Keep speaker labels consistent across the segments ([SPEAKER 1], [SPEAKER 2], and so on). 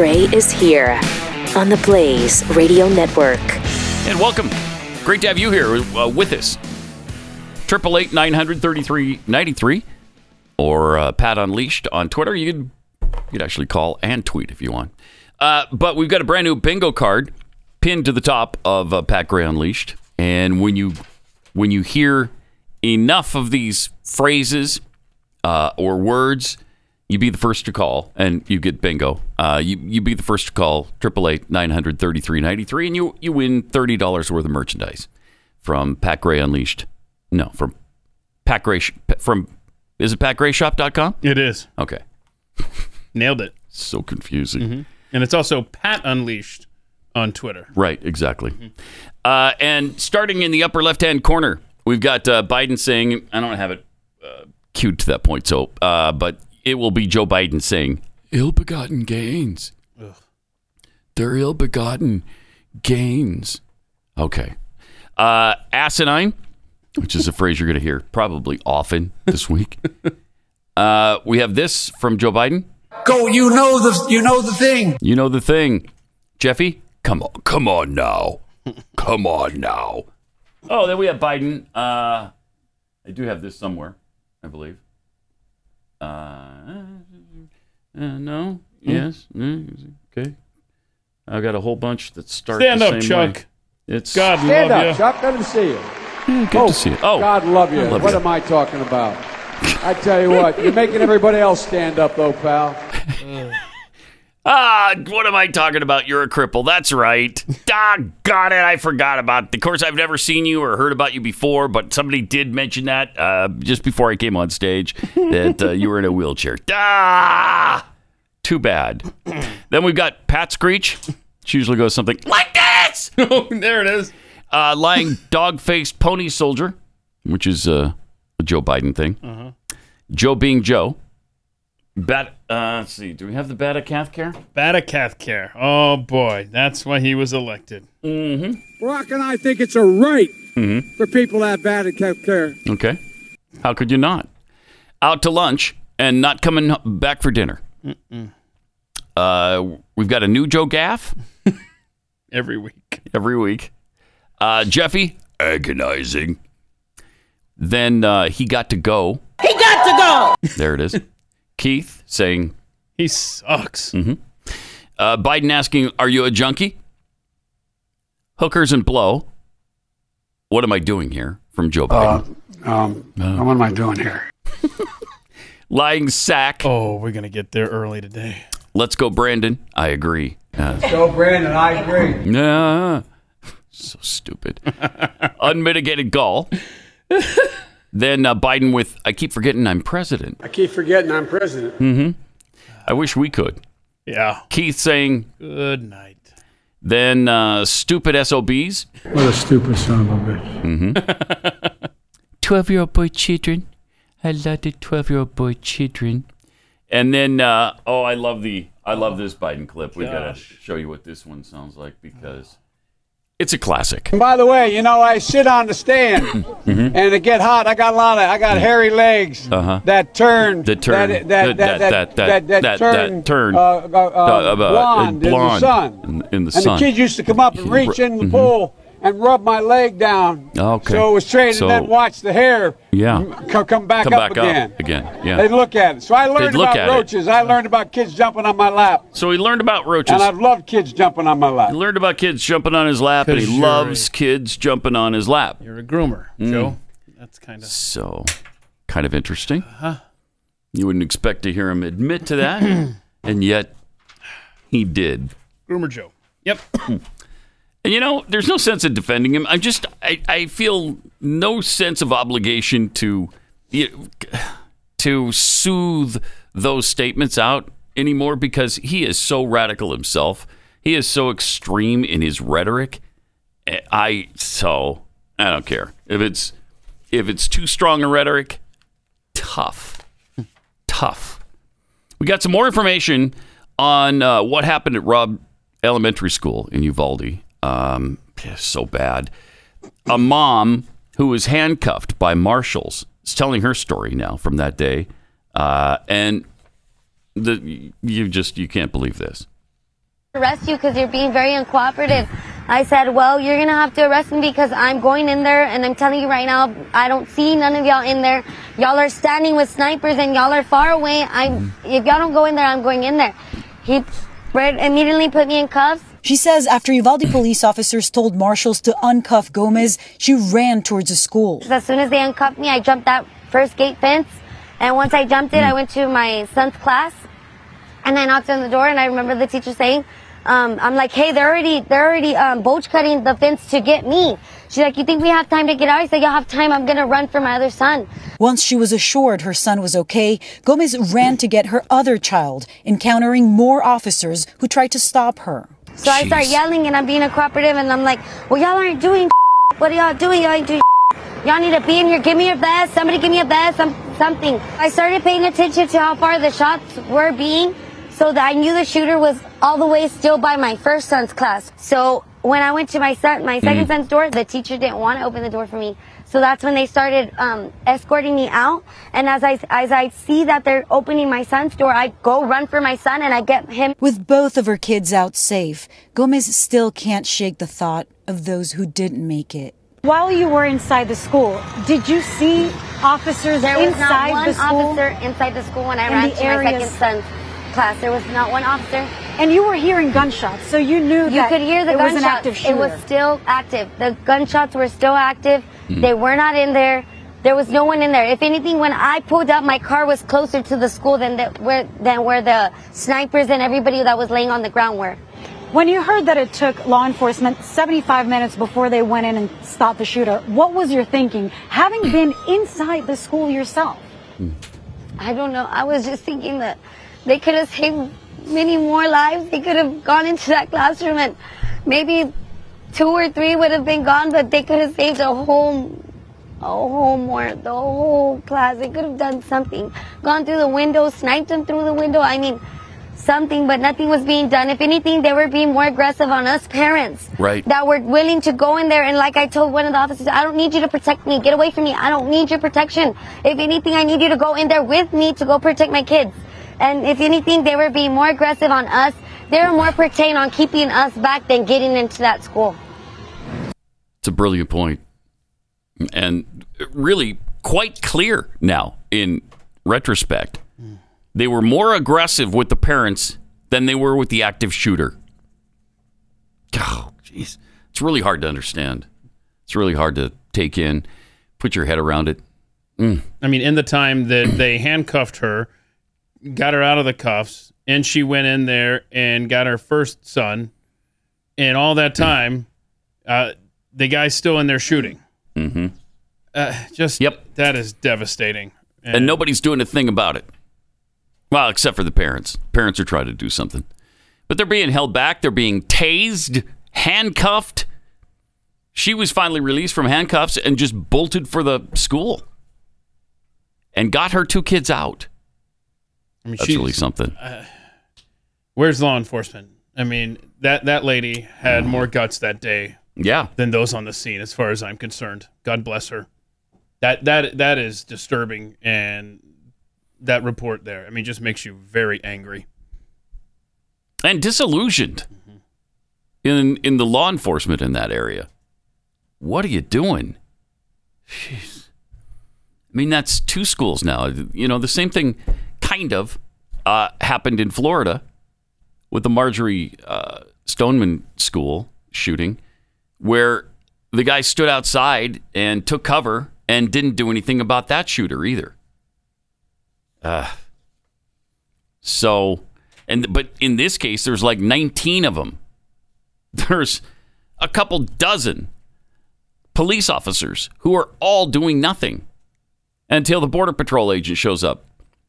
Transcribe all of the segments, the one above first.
[SPEAKER 1] Gray is here on the Blaze Radio Network.
[SPEAKER 2] And welcome. Great to have you here uh, with us. Triple eight nine hundred thirty three ninety three, or uh, Pat Unleashed on Twitter. You could you could actually call and tweet if you want. Uh, but we've got a brand new bingo card pinned to the top of uh, Pat Gray Unleashed, and when you when you hear enough of these phrases uh, or words, you be the first to call, and you get bingo. Uh, you you be the first to call triple eight nine hundred thirty three ninety three, and you you win thirty dollars worth of merchandise from Pat Gray Unleashed. No, from Pat Gray from is it patgrayshop.com?
[SPEAKER 3] It is.
[SPEAKER 2] Okay,
[SPEAKER 3] Nailed it.
[SPEAKER 2] so confusing.
[SPEAKER 3] And it's also Pat Unleashed on Twitter.
[SPEAKER 2] Right, exactly. Uh, and starting in the upper left hand corner, we've got uh, Biden saying, I don't have it uh, queued to that point, so, uh, but it will be Joe Biden saying, ill begotten gains. Ugh. They're ill begotten gains. Okay. Uh, asinine, which is a phrase you're going to hear probably often this week. Uh, we have this from Joe Biden.
[SPEAKER 4] Go, you know the you know the thing.
[SPEAKER 2] You know the thing. Jeffy, come on, come on now. Come on now. Oh, then we have Biden. Uh, I do have this somewhere, I believe. Uh, uh, no, yes, mm, okay. I've got a whole bunch that start
[SPEAKER 3] Stand
[SPEAKER 2] the
[SPEAKER 3] up,
[SPEAKER 2] same
[SPEAKER 3] Chuck.
[SPEAKER 2] way. It's
[SPEAKER 3] God
[SPEAKER 5] Stand
[SPEAKER 3] love
[SPEAKER 5] up,
[SPEAKER 3] you.
[SPEAKER 5] Chuck. Let him see you.
[SPEAKER 2] good to see it. Oh,
[SPEAKER 5] God love you.
[SPEAKER 2] Love
[SPEAKER 5] what
[SPEAKER 2] you.
[SPEAKER 5] am I talking about? I tell you what, you're making everybody else stand up, though, pal.
[SPEAKER 2] Ah, what am I talking about? You're a cripple. That's right. Doggone it. I forgot about it. Of course, I've never seen you or heard about you before, but somebody did mention that uh, just before I came on stage that uh, you were in a wheelchair. Ah, too bad. then we've got Pat Screech. She usually goes something like this.
[SPEAKER 3] Oh, there it is.
[SPEAKER 2] Uh, lying dog faced pony soldier, which is uh, a Joe Biden thing. Joe being Joe. Bat, uh, let's see. Do we have the Batacath care?
[SPEAKER 3] Batacath care. Oh, boy. That's why he was elected.
[SPEAKER 5] Brock and I think it's a right for people to have bad health care.
[SPEAKER 2] Okay. How could you not? Out to lunch and not coming back for dinner. Uh, we've got a new Joe Gaffe
[SPEAKER 3] Every week.
[SPEAKER 2] every week. Uh, Jeffy, agonizing. Then uh, he got to go. He got to go. There it is. Keith saying,
[SPEAKER 3] He sucks.
[SPEAKER 2] uh, Biden asking, Are you a junkie? Hookers and blow. What am I doing here? From Joe Biden.
[SPEAKER 4] Um, what am I doing here?
[SPEAKER 2] Lying sack.
[SPEAKER 3] Oh, we're going to get there early today.
[SPEAKER 2] Let's go, Brandon. I agree. Uh,
[SPEAKER 5] Joe Brandon, I agree.
[SPEAKER 2] Nah. So stupid. Unmitigated gall. Then uh, Biden with, I keep forgetting I'm president.
[SPEAKER 4] I keep forgetting I'm president.
[SPEAKER 2] I wish we could.
[SPEAKER 3] Yeah.
[SPEAKER 2] Keith saying,
[SPEAKER 3] Good night.
[SPEAKER 2] then uh, stupid SOBs.
[SPEAKER 4] What a stupid son of a bitch.
[SPEAKER 2] 12 year old boy children. I love the 12 year old boy children. And then, uh, oh, I love the, I love this Biden clip. We got to show you what this one sounds like because it's a classic.
[SPEAKER 5] And by the way, you know, I sit on the stand,
[SPEAKER 2] Mm-hmm.
[SPEAKER 5] and it get hot. I got a lot of, I got hairy legs
[SPEAKER 2] Uh-huh.
[SPEAKER 5] that turn,
[SPEAKER 2] That turn-
[SPEAKER 5] that
[SPEAKER 2] that-
[SPEAKER 5] that
[SPEAKER 2] that-
[SPEAKER 5] that
[SPEAKER 2] that-
[SPEAKER 5] that, turn,
[SPEAKER 2] that turn,
[SPEAKER 5] uh, uh, uh,
[SPEAKER 2] uh, uh,
[SPEAKER 5] blonde, in the sun.
[SPEAKER 2] in- in the
[SPEAKER 5] and
[SPEAKER 2] sun.
[SPEAKER 5] the kids used to come up and reach in the
[SPEAKER 2] mhm.
[SPEAKER 5] pool and rub my leg down.
[SPEAKER 2] Okay.
[SPEAKER 5] So it was straight,
[SPEAKER 2] So-
[SPEAKER 5] and then watch the hair
[SPEAKER 2] Yeah.
[SPEAKER 5] co- come back
[SPEAKER 2] Come
[SPEAKER 5] up
[SPEAKER 2] back
[SPEAKER 5] again.
[SPEAKER 2] up again. Yeah.
[SPEAKER 5] They'd look at it. So I learned
[SPEAKER 2] look
[SPEAKER 5] about
[SPEAKER 2] at it.
[SPEAKER 5] roaches. I learned about kids jumping on my lap.
[SPEAKER 2] So he learned about roaches.
[SPEAKER 5] And I've loved kids jumping on my lap.
[SPEAKER 2] He learned about kids jumping on his lap, and he loves
[SPEAKER 3] a-
[SPEAKER 2] kids jumping on his lap.
[SPEAKER 3] You're a groomer,
[SPEAKER 2] Mm.
[SPEAKER 3] Joe. That's kind of.
[SPEAKER 2] So, kind of interesting.
[SPEAKER 3] Uh-huh.
[SPEAKER 2] You wouldn't expect to hear him admit to that, and yet he did.
[SPEAKER 3] Groomer Joe. Yep.
[SPEAKER 2] And you know, there's no sense in defending him. I'm just, I, I feel no sense of obligation to, you- to soothe those statements out anymore because he is so radical himself. He is so extreme in his rhetoric. I so I don't care if it's if it's too strong a rhetoric. Tough, tough. We got some more information on uh, what happened at Robb Elementary School in Uvalde. Um, so bad. A mom who was handcuffed by marshals is telling her story now from that day, uh, and the you just you can't believe this.
[SPEAKER 6] arrest you because you're being very uncooperative. I said, well, you're to have to arrest me because I'm going in there and I'm telling you right now, I don't see none of y'all in there. Y'all are standing with snipers and y'all are far away. I'm, if y'all don't go in there, I'm going in there. He right, immediately put me in cuffs.
[SPEAKER 7] She says after Uvalde police officers told marshals to uncuff Gomez, she ran towards the school.
[SPEAKER 6] As soon as they uncuffed me, I jumped that first gate fence. And once I jumped it, I went to my son's class and I knocked on the door and I remember the teacher saying, um, I'm like, hey, they're already, they're already, um, cutting the fence to get me. She's like, you think we have time to get out? I said, y'all have time. I'm going to run for my other son.
[SPEAKER 7] Once she was assured her son was okay, Gomez ran to get her other child, encountering more officers who tried to stop her.
[SPEAKER 6] So I start yelling and I'm being a cooperative and I'm like, well, y'all aren't doing what are y'all doing? Y'all ain't doing Y'all need to be in here. Give me your vest. Somebody give me a vest. Some, something. I started paying attention to how far the shots were being so that I knew the shooter was all the way still by my first son's class. So when I went to my son, my second mm. son's door, the teacher didn't want to open the door for me. So that's when they started um, escorting me out. And as I as I see that they're opening my son's door, I go run for my son and I get him.
[SPEAKER 7] With both of her kids out safe, Gomez still can't shake the thought of those who didn't make it.
[SPEAKER 8] While you were inside the school, did you see officers
[SPEAKER 6] There was
[SPEAKER 8] inside
[SPEAKER 6] not one
[SPEAKER 8] the school?
[SPEAKER 6] officer inside the school when I
[SPEAKER 8] In
[SPEAKER 6] ran
[SPEAKER 8] the
[SPEAKER 6] to my second son's class. There was not one officer.
[SPEAKER 8] And you were hearing gunshots, so you knew
[SPEAKER 6] You
[SPEAKER 8] that
[SPEAKER 6] could hear the
[SPEAKER 8] it was
[SPEAKER 6] gunshots.
[SPEAKER 8] an active shooter.
[SPEAKER 6] It was still active. The gunshots were still active.
[SPEAKER 2] Hmm.
[SPEAKER 6] They were not in there. There was no one in there. If anything, when I pulled up, my car was closer to the school than the, where than where the snipers and everybody that was laying on the ground were.
[SPEAKER 8] When you heard that it took law enforcement 75 minutes before they went in and stopped the shooter, what was your thinking, having been inside the school yourself?
[SPEAKER 6] I don't know. I was just thinking that they could have saved many more lives. They could have gone into that classroom and maybe two or three would have been gone, but they could have saved a whole, a whole more, the whole class. They could have done something. Gone through the window, sniped them through the window. I mean, something, but nothing was being done. If anything, they were being more aggressive on us parents.
[SPEAKER 2] Right.
[SPEAKER 6] That were willing to go in there and like I told one of the officers, I don't need you to protect me. Get away from me. I don't need your protection. If anything, I need you to go in there with me to go protect my kids. And if anything, they were being more aggressive on us. They were more pertained on keeping us back than getting into that school.
[SPEAKER 2] It's a brilliant point. And really quite clear now in retrospect. They were more aggressive with the parents than they were with the active shooter. Oh, jeez. It's really hard to understand. It's really hard to take in, put your head around it. Mm.
[SPEAKER 3] I mean, in the time that they handcuffed her, got her out of the cuffs, and she went in there and got her first son, and all that time, uh, the guy's still in there shooting.
[SPEAKER 2] Mm-hmm.
[SPEAKER 3] Uh, just
[SPEAKER 2] Yep.
[SPEAKER 3] that is devastating.
[SPEAKER 2] And nobody's doing a thing about it. Well, except for the parents. Parents are trying to do something. But they're being held back. They're being tased, handcuffed. She was finally released from handcuffs and just bolted for the school and got her two kids out.
[SPEAKER 3] I mean,
[SPEAKER 2] That's really something.
[SPEAKER 3] Uh, where's law enforcement? I mean, that that lady had more guts that day
[SPEAKER 2] Yeah.
[SPEAKER 3] than those on the scene, as far as I'm concerned. God bless her. That that that is disturbing, and that report there, I mean, just makes you very angry.
[SPEAKER 2] And disillusioned in in the law enforcement in that area. What are you doing? Jeez. I mean, that's two schools now. You know, the same thing kind of uh, happened in Florida with the Marjory uh, Stoneman School shooting, where the guy stood outside and took cover and didn't do anything about that shooter either. Uh, so, and but in this case, there's like 19 of them. There's a couple dozen police officers who are all doing nothing until the border patrol agent shows up.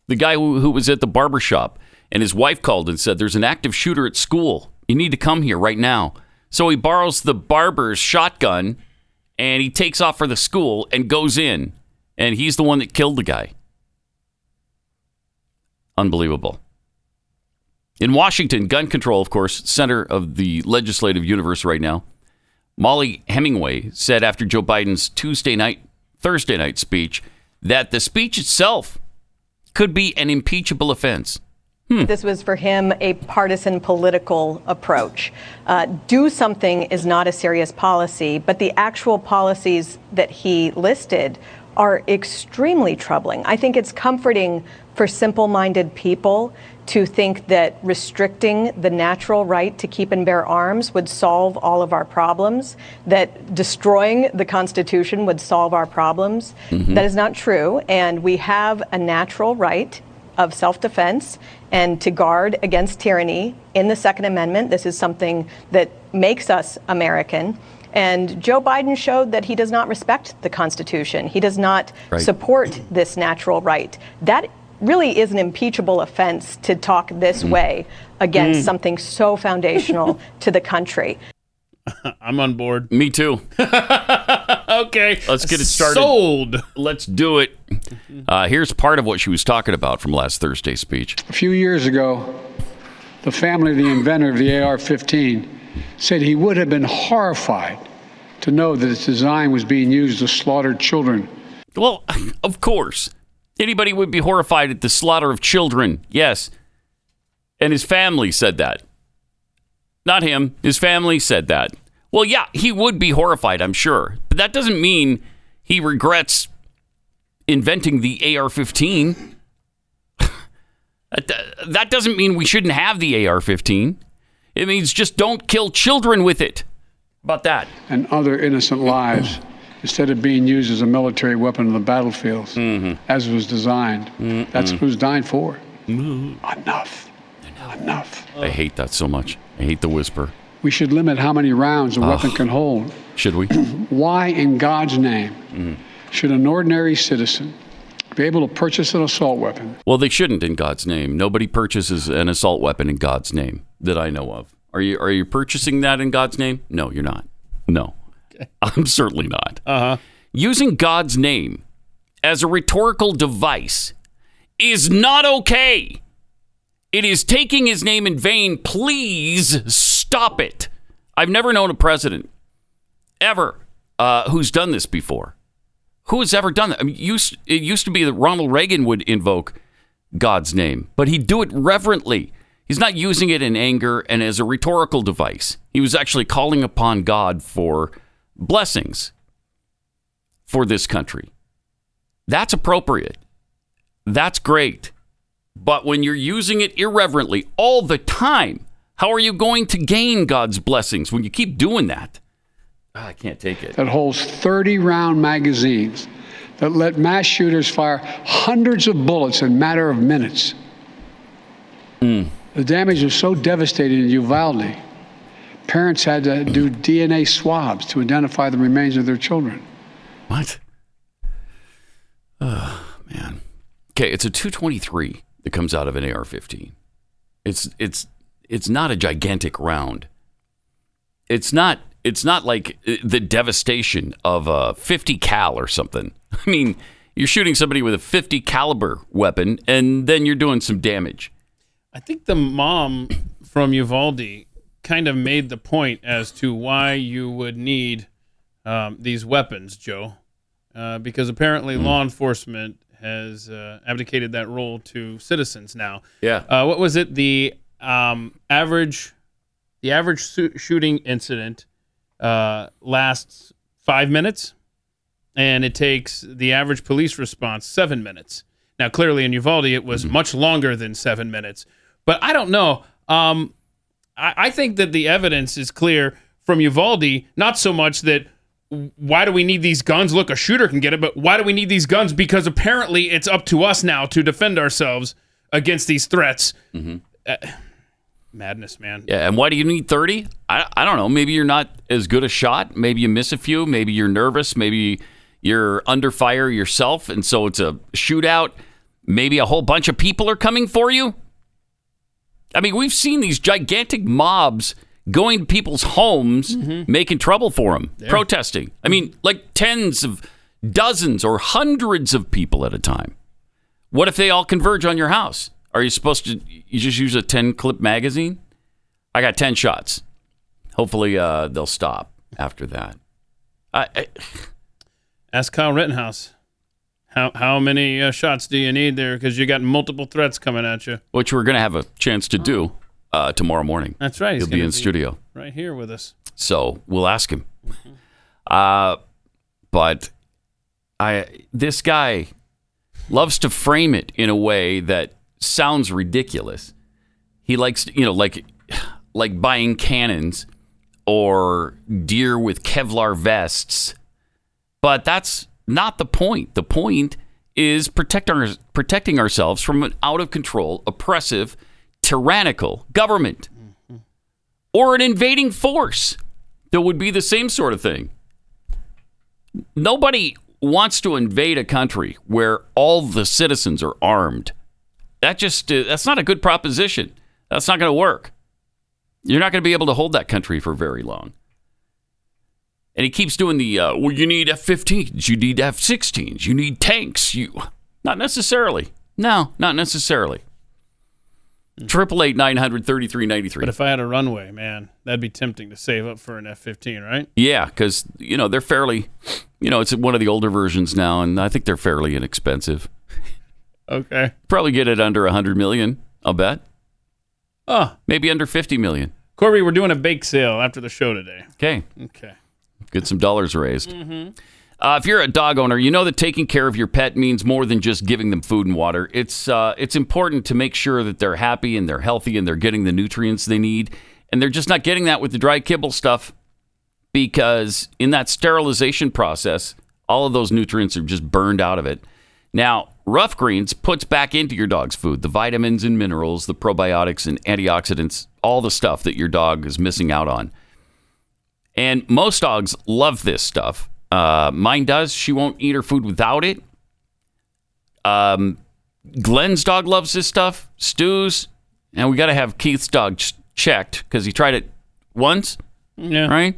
[SPEAKER 2] The guy who, who was at the barber shop and his wife called and said, "There's an active shooter at school. You need to come here right now." So he borrows the barber's shotgun and he takes off for the school and goes in, and he's the one that killed the guy. Unbelievable. In Washington, gun control, of course, center of the legislative universe right now. Mollie Hemingway said after Joe Biden's Tuesday night, Thursday night speech that the speech itself could be an impeachable offense.
[SPEAKER 9] This was for him a partisan political approach. Uh, do something is not a serious policy, but the actual policies that he listed are extremely troubling. I think it's comforting for simple minded people to think that restricting the natural right to keep and bear arms would solve all of our problems, that destroying the Constitution would solve our problems. Mm-hmm. That is not true. And we have a natural right of self defense and to guard against tyranny in the Second Amendment. This is something that makes us American. And Joe Biden showed that he does not respect the Constitution. He does not
[SPEAKER 2] Right.
[SPEAKER 9] support this natural right. That really is an impeachable offense to talk this way against something so foundational to the country.
[SPEAKER 3] I'm on board.
[SPEAKER 2] Me too.
[SPEAKER 3] Okay.
[SPEAKER 2] Let's get it started.
[SPEAKER 3] Sold.
[SPEAKER 2] Let's do it. Uh, here's part of what she was talking about from last Thursday's speech.
[SPEAKER 4] A few years ago, the family of the inventor of the AR 15 said he would have been horrified to know that its design was being used to slaughter children.
[SPEAKER 2] Well, of course. Anybody would be horrified at the slaughter of children. Yes. And his family said that. Not him. His family said that. Well, yeah, he would be horrified, I'm sure. But that doesn't mean he regrets inventing the AR 15. That doesn't mean we shouldn't have the AR 15. It means just don't kill children with it. How about that?
[SPEAKER 4] and other innocent lives instead of being used as a military weapon on the battlefields mm-hmm. as it was designed. Mm-hmm. That's what it was designed for. Mm-hmm. Enough. Enough.
[SPEAKER 2] I hate that so much. I hate the whisper.
[SPEAKER 4] We should limit how many rounds a weapon ah. can hold.
[SPEAKER 2] Should we?
[SPEAKER 4] Why, in God's name, mm. should an ordinary citizen be able to purchase an assault weapon
[SPEAKER 2] Well, they shouldn't in God's name. Nobody purchases an assault weapon in God's name that I know of. Are you are you purchasing that in God's name? No, you're not. No. I'm certainly not. Uh-huh. Using God's name as a rhetorical device is not okay. It is taking his name in vain. Please stop it. I've never known a president ever uh, who's done this before. Who has ever done that? I mean, used, it used to be that Ronald Reagan would invoke God's name, but he'd do it reverently. He's not using it in anger and as a rhetorical device. He was actually calling upon God for blessings for this country. That's appropriate. That's great. But when you're using it irreverently all the time, how are you going to gain God's blessings when you keep doing that? Ah, I can't take it.
[SPEAKER 4] that holds 30 round magazines that let mass shooters fire hundreds of bullets in a matter of minutes. The damage was so devastating in Uvalde, parents had to do DNA swabs to identify the remains of their children.
[SPEAKER 2] What? Oh, man. Okay, it's a 223 that comes out of an AR-15. It's it's it's not a gigantic round. It's not it's not like uh, the devastation of a 50 cal or something. I mean, you're shooting somebody with a 50 caliber weapon and then you're doing some damage.
[SPEAKER 3] I think the mom from Uvalde kind of made the point as to why you would need um, these weapons, Joe, uh, because apparently law enforcement has uh, abdicated that role to citizens now.
[SPEAKER 2] Yeah.
[SPEAKER 3] Uh, what was it? The um, average, the average su- shooting incident uh, lasts five minutes, and it takes the average police response seven minutes. Now, clearly in Uvalde, it was much longer than seven minutes. But I don't know. Um, I, I think that the evidence is clear from Uvalde. Not so much that why do we need these guns? Look, a shooter can get it, but why do we need these guns? Because apparently it's up to us now to defend ourselves against these threats. Uh, madness, man.
[SPEAKER 2] Yeah, and why do you need 30? I, I don't know. Maybe you're not as good a shot. Maybe you miss a few. Maybe you're nervous. Maybe you're under fire yourself, and so it's a shootout. Maybe a whole bunch of people are coming for you. I mean, we've seen these gigantic mobs going to people's homes, making trouble for them, protesting. I mean, like tens of dozens or hundreds of people at a time. What if they all converge on your house? Are you supposed to you just use a 10 clip magazine? I got 10 shots. Hopefully uh, they'll stop after that. I, I,
[SPEAKER 3] Ask Kyle Rittenhouse. How how many uh, shots do you need there? Because you got multiple threats coming at you.
[SPEAKER 2] which we're going to have a chance to do uh, tomorrow morning.
[SPEAKER 3] That's right. he's
[SPEAKER 2] He'll be in studio.
[SPEAKER 3] right here with us.
[SPEAKER 2] So we'll ask him. Uh, but I this guy loves to frame it in a way that sounds ridiculous. He likes, you know, like like buying cannons or deer with Kevlar vests. But that's not the point. The point is protect our, protecting ourselves from an out of control, oppressive, tyrannical government or an invading force that would be the same sort of thing. Nobody wants to invade a country where all the citizens are armed. That just uh, that's not a good proposition. That's not going to work. You're not going to be able to hold that country for very long. And he keeps doing the uh, well. You need F-15s. You need F-16s. You need tanks. You not necessarily. No, not necessarily. Triple eight nine hundred thirty three ninety three.
[SPEAKER 3] But if I had a runway, man, that'd be tempting to save up for an F-15, right?
[SPEAKER 2] Yeah, because you know they're fairly, you know, it's one of the older versions now, and I think they're fairly inexpensive.
[SPEAKER 3] Okay.
[SPEAKER 2] Probably get it under a hundred million. I'll bet.
[SPEAKER 3] Oh,
[SPEAKER 2] Maybe under fifty million.
[SPEAKER 3] Corby, we're doing a bake sale after the show today.
[SPEAKER 2] Okay,
[SPEAKER 3] Okay.
[SPEAKER 2] Get some dollars raised. Uh, if you're a dog owner, you know that taking care of your pet means more than just giving them food and water. It's uh, it's important to make sure that they're happy and they're healthy and they're getting the nutrients they need, and they're just not getting that with the dry kibble stuff because in that sterilization process, all of those nutrients are just burned out of it. Now, Ruff Greens puts back into your dog's food the vitamins and minerals, the probiotics and antioxidants, all the stuff that your dog is missing out on. And most dogs love this stuff. Uh, mine does. She won't eat her food without it. Um, Glenn's dog loves this stuff. Stu's, and we got to have Keith's dog ch- checked because he tried it once,
[SPEAKER 3] Yeah.
[SPEAKER 2] right?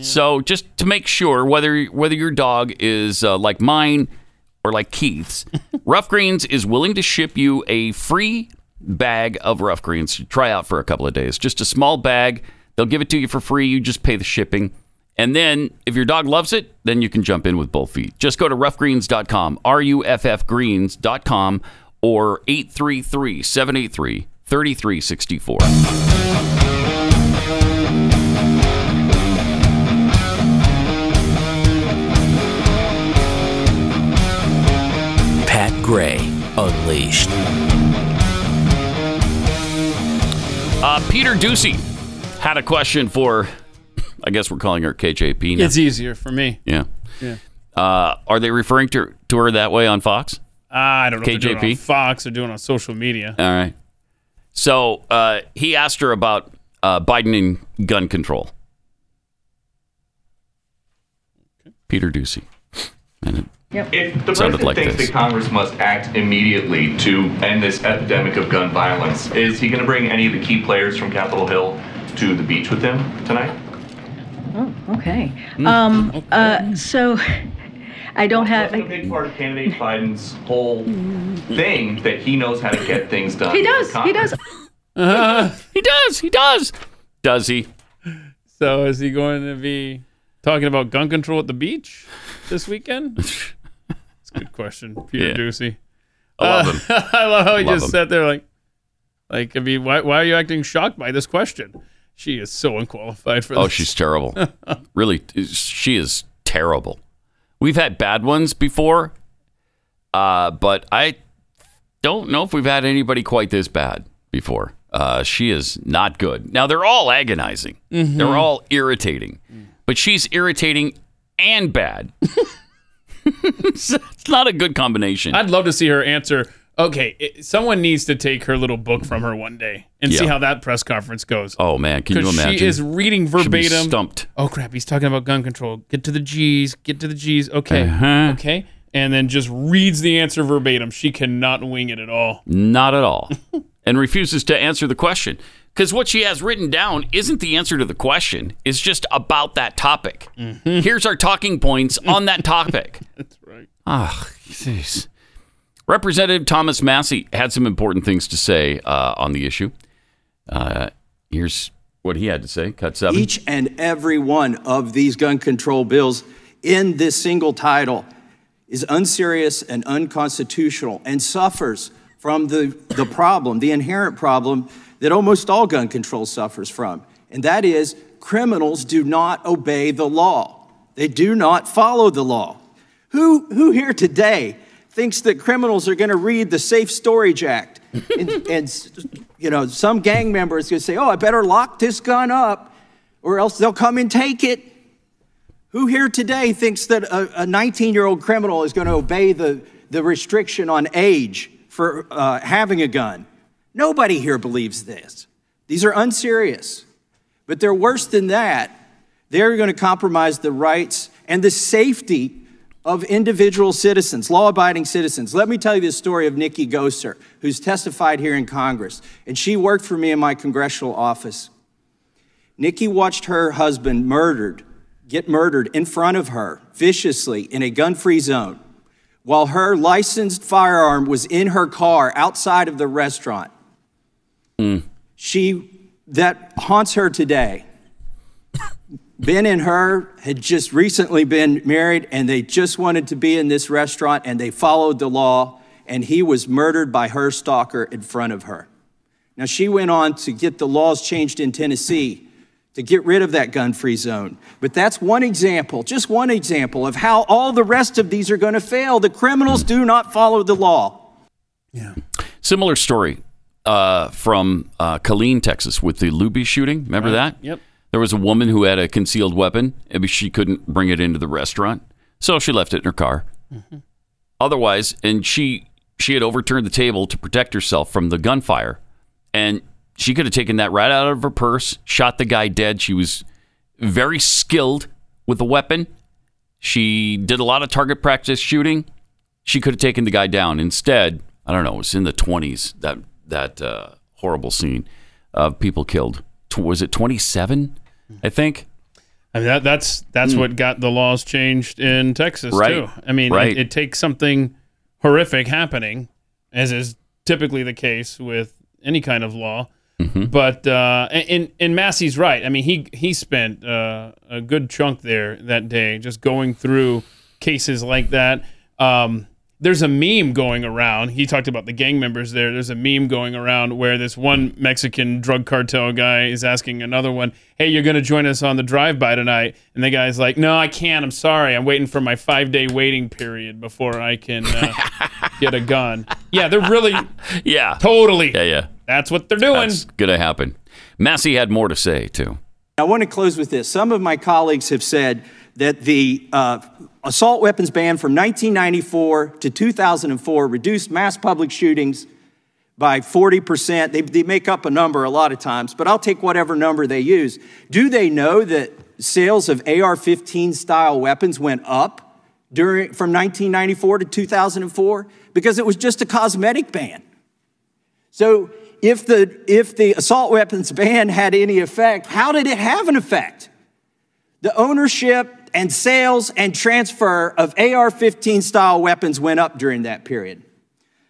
[SPEAKER 2] So just to make sure whether whether your dog is uh, like mine or like Keith's, Ruff Greens is willing to ship you a free bag of Ruff Greens to try out for a couple of days. Just a small bag. They'll give it to you for free. You just pay the shipping. And then if your dog loves it, then you can jump in with both feet. Just go to ruffgreens.com, R U F F greens.com, or 833 783 3364.
[SPEAKER 1] Pat Gray Unleashed.
[SPEAKER 2] Uh, Peter Doocy had a question for, I guess we're calling her KJP now.
[SPEAKER 3] It's easier for me.
[SPEAKER 2] yeah.
[SPEAKER 3] Yeah.
[SPEAKER 2] Uh, are they referring to, to her that way on Fox?
[SPEAKER 3] I don't know if they're doing it on
[SPEAKER 2] KJP?
[SPEAKER 3] Fox or doing it on social media.
[SPEAKER 2] All right. So uh, he asked her about uh, Biden and gun control. Peter Doocy. And it
[SPEAKER 10] If the
[SPEAKER 2] sounded
[SPEAKER 10] president
[SPEAKER 2] like
[SPEAKER 10] thinks
[SPEAKER 2] this.
[SPEAKER 10] that Congress must act immediately to end this epidemic of gun violence, is he going to bring any of the key players from Capitol Hill to the beach with him tonight?
[SPEAKER 11] Oh, okay. Um, uh, so I don't have.
[SPEAKER 10] Wasn't a big part of candidate Biden's whole thing that he knows how to get things done.
[SPEAKER 11] He does. He
[SPEAKER 10] Congress.
[SPEAKER 11] does.
[SPEAKER 2] he does. He does. Does he?
[SPEAKER 3] So is he going to be talking about gun control at the beach this weekend? That's a good question, Peter
[SPEAKER 2] Yeah.
[SPEAKER 3] Doocy.
[SPEAKER 2] I love
[SPEAKER 3] Uh,
[SPEAKER 2] him.
[SPEAKER 3] I love how he
[SPEAKER 2] Love
[SPEAKER 3] just
[SPEAKER 2] him.
[SPEAKER 3] sat there like, like I mean, why, why are you acting shocked by this question? She is so unqualified for this.
[SPEAKER 2] Oh, she's terrible. really, she is terrible. We've had bad ones before, uh, but I don't know if we've had anybody quite this bad before. Uh, she is not good. Now they're all agonizing.
[SPEAKER 3] Mhm.
[SPEAKER 2] They're all irritating, but she's irritating and bad. it's not a good combination.
[SPEAKER 3] I'd love to see her answer. Okay, it, someone needs to take her little book from her one day and see how that press conference goes.
[SPEAKER 2] Oh man, can you imagine?
[SPEAKER 3] She is reading verbatim.
[SPEAKER 2] stumped.
[SPEAKER 3] Oh crap, he's talking about gun control. Get to the G's. Get to the G's. Okay.
[SPEAKER 2] Uh-huh.
[SPEAKER 3] Okay. And then just reads the answer verbatim. She cannot wing it at all.
[SPEAKER 2] Not at all. and refuses to answer the question. Because what she has written down isn't the answer to the question, it's just about that topic. Here's our talking points on that topic.
[SPEAKER 3] That's right.
[SPEAKER 2] Ah, jeez. Representative Thomas Massie had some important things to say uh, on the issue. Uh, here's what he had to say. Cut seven.
[SPEAKER 12] Each and every one of these gun control bills in this single title is unserious and unconstitutional and suffers from the, the problem, the inherent problem that almost all gun control suffers from. And that is criminals do not obey the law. They do not follow the law. Who, who here today thinks that criminals are going to read the Safe Storage Act? and, and, you know, some gang member is going to say, oh, I better lock this gun up or else they'll come and take it. Who here today thinks that a 19 year old criminal is going to obey the, the restriction on age for uh, having a gun? Nobody here believes this. These are unserious. But they're worse than that. They're going to compromise the rights and the safety of individual citizens, law abiding citizens. Let me tell you the story of Nikki Goeser, who's testified here in Congress. And she worked for me in my congressional office. Nikki watched her husband murdered, get murdered in front of her viciously in a gun free zone while her licensed firearm was in her car outside of the restaurant. Mm. She, that haunts her today. Ben and her had just recently been married and they just wanted to be in this restaurant and they followed the law and he was murdered by her stalker in front of her. Now, she went on to get the laws changed in Tennessee to get rid of that gun free zone. But that's one example, just one example of how all the rest of these are going to fail. The criminals do not follow the law.
[SPEAKER 2] Yeah. Similar story uh, from uh, Killeen, Texas, with the Luby shooting. Remember
[SPEAKER 3] Right.
[SPEAKER 2] that?
[SPEAKER 3] Yep.
[SPEAKER 2] There was a woman who had a concealed weapon, and she couldn't bring it into the restaurant, so she left it in her car. Otherwise, and she she had overturned the table to protect herself from the gunfire, and she could have taken that right out of her purse, shot the guy dead. She was very skilled with the weapon. She did a lot of target practice shooting. She could have taken the guy down. Instead, I don't know. It was in the twenties that that uh, horrible scene of people killed. Was it twenty seven? I think.
[SPEAKER 3] I mean, that, that's that's
[SPEAKER 2] Hmm.
[SPEAKER 3] what got the laws changed in Texas
[SPEAKER 2] Right.
[SPEAKER 3] too. I mean,
[SPEAKER 2] Right.
[SPEAKER 3] it, it takes something horrific happening, as is typically the case with any kind of law.
[SPEAKER 2] Mm-hmm.
[SPEAKER 3] But uh, and and Massie's right. I mean, he he spent uh, a good chunk there that day just going through cases like that. Um, there's a meme going around. He talked about the gang members there. There's a meme going around where this one Mexican drug cartel guy is asking another one, "Hey, you're going to join us on the drive-by tonight?" And the guy's like, "No, I can't. I'm sorry. I'm waiting for my five-day waiting period before I can uh, get a gun." Yeah, they're really,
[SPEAKER 2] yeah,
[SPEAKER 3] totally.
[SPEAKER 2] Yeah, yeah.
[SPEAKER 3] That's what they're doing.
[SPEAKER 2] That's gonna happen. Massie had more to say too.
[SPEAKER 12] I want to close with this. Some of my colleagues have said that the uh, assault weapons ban from 1994 to 2004 reduced mass public shootings by 40%. They, they make up a number a lot of times, but I'll take whatever number they use. Do they know that sales of AR 15 style weapons went up during, from 1994 to 2004? Because it was just a cosmetic ban. So if the, if the assault weapons ban had any effect, how did it have an effect? The ownership and sales and transfer of AR 15 style weapons went up during that period.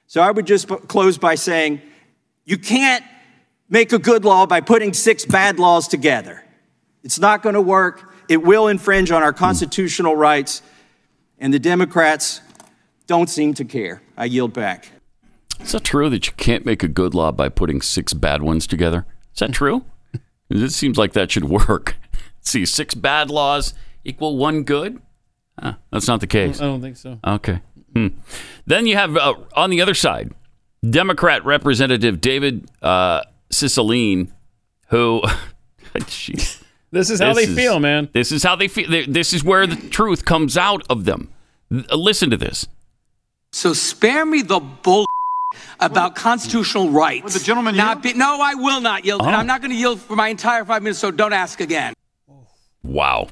[SPEAKER 12] So I would just close by saying you can't make a good law by putting six bad laws together. It's not going to work. It will infringe on our constitutional rights, and the Democrats don't seem to care. I yield back.
[SPEAKER 2] Is that true that you can't make a good law by putting six bad ones together? Is that true? it seems like that should work. See, six bad laws equal one good? Huh, that's not the case.
[SPEAKER 3] I don't think so.
[SPEAKER 2] Okay. Hmm. Then you have uh, on the other side, Democrat Representative David uh, Cicilline, who, jeez,
[SPEAKER 3] This is how they
[SPEAKER 2] is-
[SPEAKER 3] feel, man.
[SPEAKER 2] This is how they feel. This is where the truth comes out of them. Listen to this.
[SPEAKER 13] So spare me the bull about constitutional rights. Will the gentleman not be, No, I will not yield. And
[SPEAKER 2] Oh.
[SPEAKER 13] I'm not going to yield for my entire five minutes, so don't ask again.
[SPEAKER 2] Wow.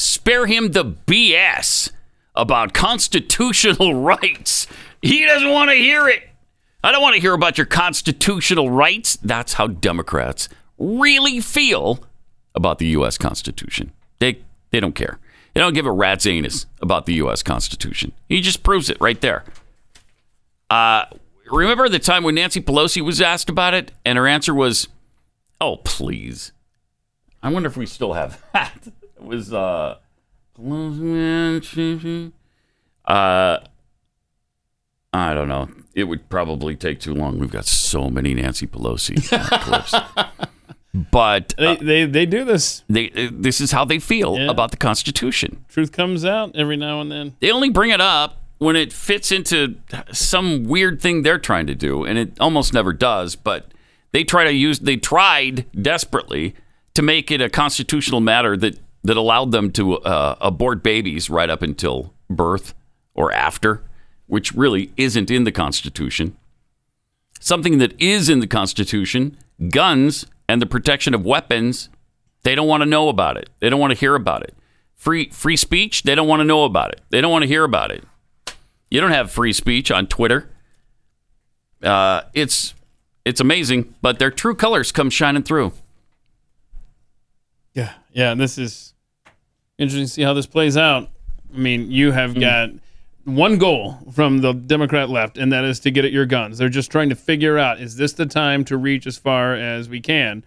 [SPEAKER 2] Spare him the BS about constitutional rights. He doesn't want to hear it. I don't want to hear about your constitutional rights. That's how Democrats really feel about the U.S. Constitution. They they don't care. They don't give a rat's anus about the U.S. Constitution. He just proves it right there. Uh, remember the time when Nancy Pelosi was asked about it, and her answer was, "Oh, please." I wonder if we still have that. It was uh, uh I don't know. It would probably take too long. We've got so many Nancy Pelosi clips. But
[SPEAKER 3] They,
[SPEAKER 2] uh,
[SPEAKER 3] they, they do this.
[SPEAKER 2] they, uh, this is how they feel
[SPEAKER 3] Yeah.
[SPEAKER 2] about the Constitution.
[SPEAKER 3] Truth comes out every now and then.
[SPEAKER 2] They only bring it up when it fits into some weird thing they're trying to do, and it almost never does. But they try to use. They tried desperately to make it a constitutional matter that that allowed them to uh, abort babies right up until birth or after, which really isn't in the Constitution. Something that is in the Constitution, guns and the protection of weapons, they don't want to know about it. They don't want to hear about it. Free free speech, they don't want to know about it. They don't want to hear about it. You don't have free speech on Twitter. Uh, it's it's amazing, but their true colors come shining through.
[SPEAKER 3] Yeah. This is interesting to see how this plays out. I mean, you have
[SPEAKER 2] Hmm.
[SPEAKER 3] got one goal from the Democrat left, and that is to get at your guns. They're just trying to figure out: is this the time to reach as far as we can?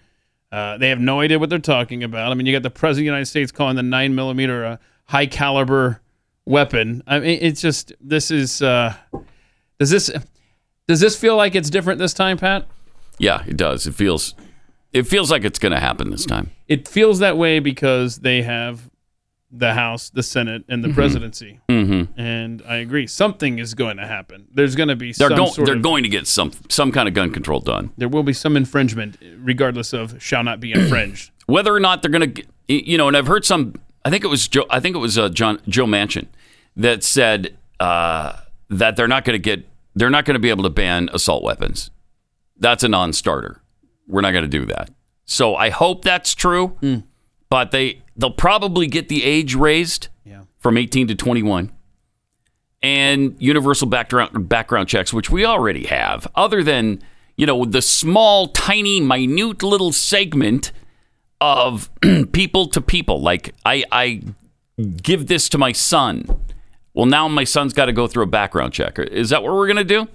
[SPEAKER 3] Uh, they have no idea what they're talking about. I mean, you got the president of the United States calling the nine millimeter a high caliber weapon. I mean, it's just this is. Uh, does this does this feel like it's different this time, Pat?
[SPEAKER 2] Yeah, it does. It feels it feels like it's going to happen this time.
[SPEAKER 3] It feels that way because they have the House, the Senate, and the
[SPEAKER 2] Mhm.
[SPEAKER 3] presidency.
[SPEAKER 2] Mhm.
[SPEAKER 3] And I agree, something is going to happen. There's going to be
[SPEAKER 2] They're
[SPEAKER 3] sort
[SPEAKER 2] they're
[SPEAKER 3] of,
[SPEAKER 2] going to get some some kind of gun control done.
[SPEAKER 3] there will be some infringement, regardless of shall not be infringed.
[SPEAKER 2] whether or not they're going to, you know, and I've heard some. I think it was Joe. I think it was uh, John Joe Manchin that said uh, that they're not going to get. They're not going to be able to ban assault weapons. That's a non-starter. We're not going to do that. So I hope that's true. Hmm. But they they'll probably get the age raised from 18 to 21 and universal background background checks, which we already have, other than you know the small, tiny, minute little segment of people to people. Like I, I give this to my son. Well, now my son's got to go through a background check. Is that what we're gonna do?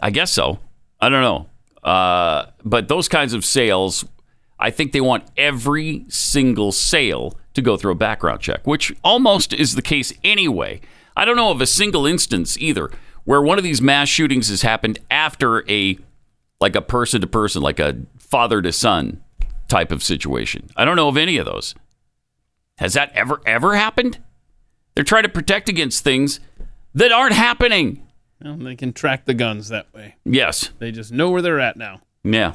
[SPEAKER 2] I guess so. I don't know. Uh, but those kinds of sales, I think they want every single sale to go through a background check, which almost is the case anyway. I don't know of a single instance either where one of these mass shootings has happened after a like a person to person, like a father to son type of situation. I don't know of any of those. Has that ever ever happened? They're trying to protect against things that aren't happening.
[SPEAKER 3] Well, they can track the guns that way.
[SPEAKER 2] Yes.
[SPEAKER 3] They just know where they're at now.
[SPEAKER 2] Yeah.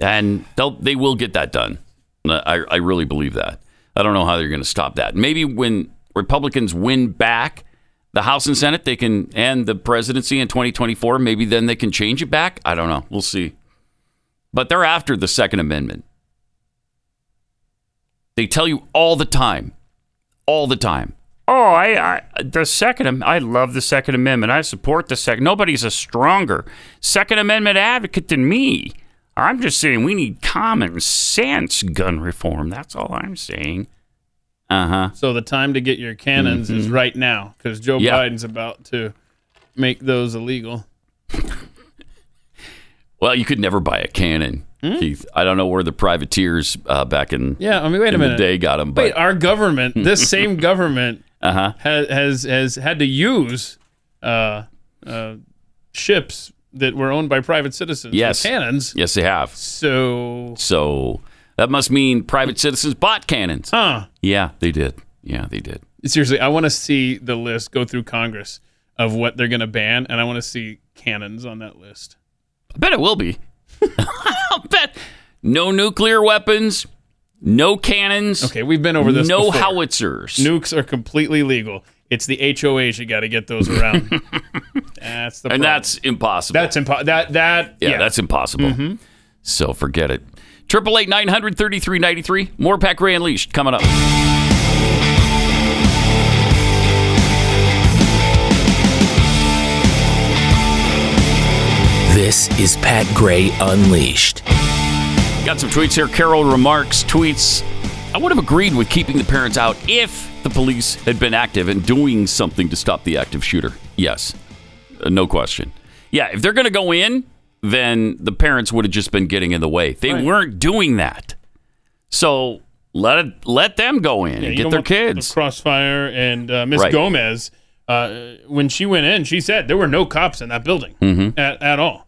[SPEAKER 2] And they'll they will get that done. Uh, I, I really believe that. I don't know how they're going to stop that. Maybe when Republicans win back the House and Senate, they can and the presidency in 2024, maybe then they can change it back. I don't know. We'll see. But they're after the Second Amendment. They tell you all the time, all the time. Oh, I, I the Second I love the Second Amendment. I support the Second. Nobody's a stronger Second Amendment advocate than me. I'm just saying we need common sense gun reform. That's all I'm saying. Uh huh.
[SPEAKER 3] So the time to get your cannons is
[SPEAKER 2] Mhm.
[SPEAKER 3] right now because Joe
[SPEAKER 2] Yeah.
[SPEAKER 3] Biden's about to make those illegal.
[SPEAKER 2] Well, you could never buy a cannon, Keith. I don't know where the privateers uh, back in
[SPEAKER 3] Hmm? Yeah, I mean, wait a
[SPEAKER 2] in
[SPEAKER 3] minute.
[SPEAKER 2] the day got them. But
[SPEAKER 3] Wait, our government, this same government,
[SPEAKER 2] uh-huh.
[SPEAKER 3] has, has has had to use uh, uh, ships that were owned by private citizens.
[SPEAKER 2] yes,
[SPEAKER 3] cannons.
[SPEAKER 2] Yes, they have.
[SPEAKER 3] So,
[SPEAKER 2] so that must mean private citizens bought cannons.
[SPEAKER 3] Huh?
[SPEAKER 2] Yeah, they did. Yeah, they did.
[SPEAKER 3] Seriously, I want to see the list go through Congress of what they're going to ban, and I want to see cannons on that list.
[SPEAKER 2] I bet it will be. I'll bet no nuclear weapons, no cannons.
[SPEAKER 3] Okay, we've been over this.
[SPEAKER 2] No
[SPEAKER 3] before.
[SPEAKER 2] howitzers.
[SPEAKER 3] Nukes are completely legal. It's the HOAs you got to get those around. that's the
[SPEAKER 2] and that's impossible.
[SPEAKER 3] that's impo- that that
[SPEAKER 2] yeah,
[SPEAKER 3] yeah,
[SPEAKER 2] that's impossible.
[SPEAKER 3] Mhm.
[SPEAKER 2] So forget it. Triple eight nine hundred thirty three ninety three. More Pat Gray Unleashed coming up.
[SPEAKER 1] This is Pat Gray Unleashed.
[SPEAKER 2] Got some tweets here. Carol remarks tweets. I would have agreed with keeping the parents out if the police had been active and doing something to stop the active shooter. Yes, Uh, no question. Yeah, if they're going to go in, then the parents would have just been getting in the way. They
[SPEAKER 3] Right.
[SPEAKER 2] weren't doing that. So let it, let them go in
[SPEAKER 3] Yeah,
[SPEAKER 2] and get their kids.
[SPEAKER 3] Crossfire and uh, Miss
[SPEAKER 2] Right.
[SPEAKER 3] Gomez, uh, when she went in, she said there were no cops in that building
[SPEAKER 2] Mhm.
[SPEAKER 3] at, at all.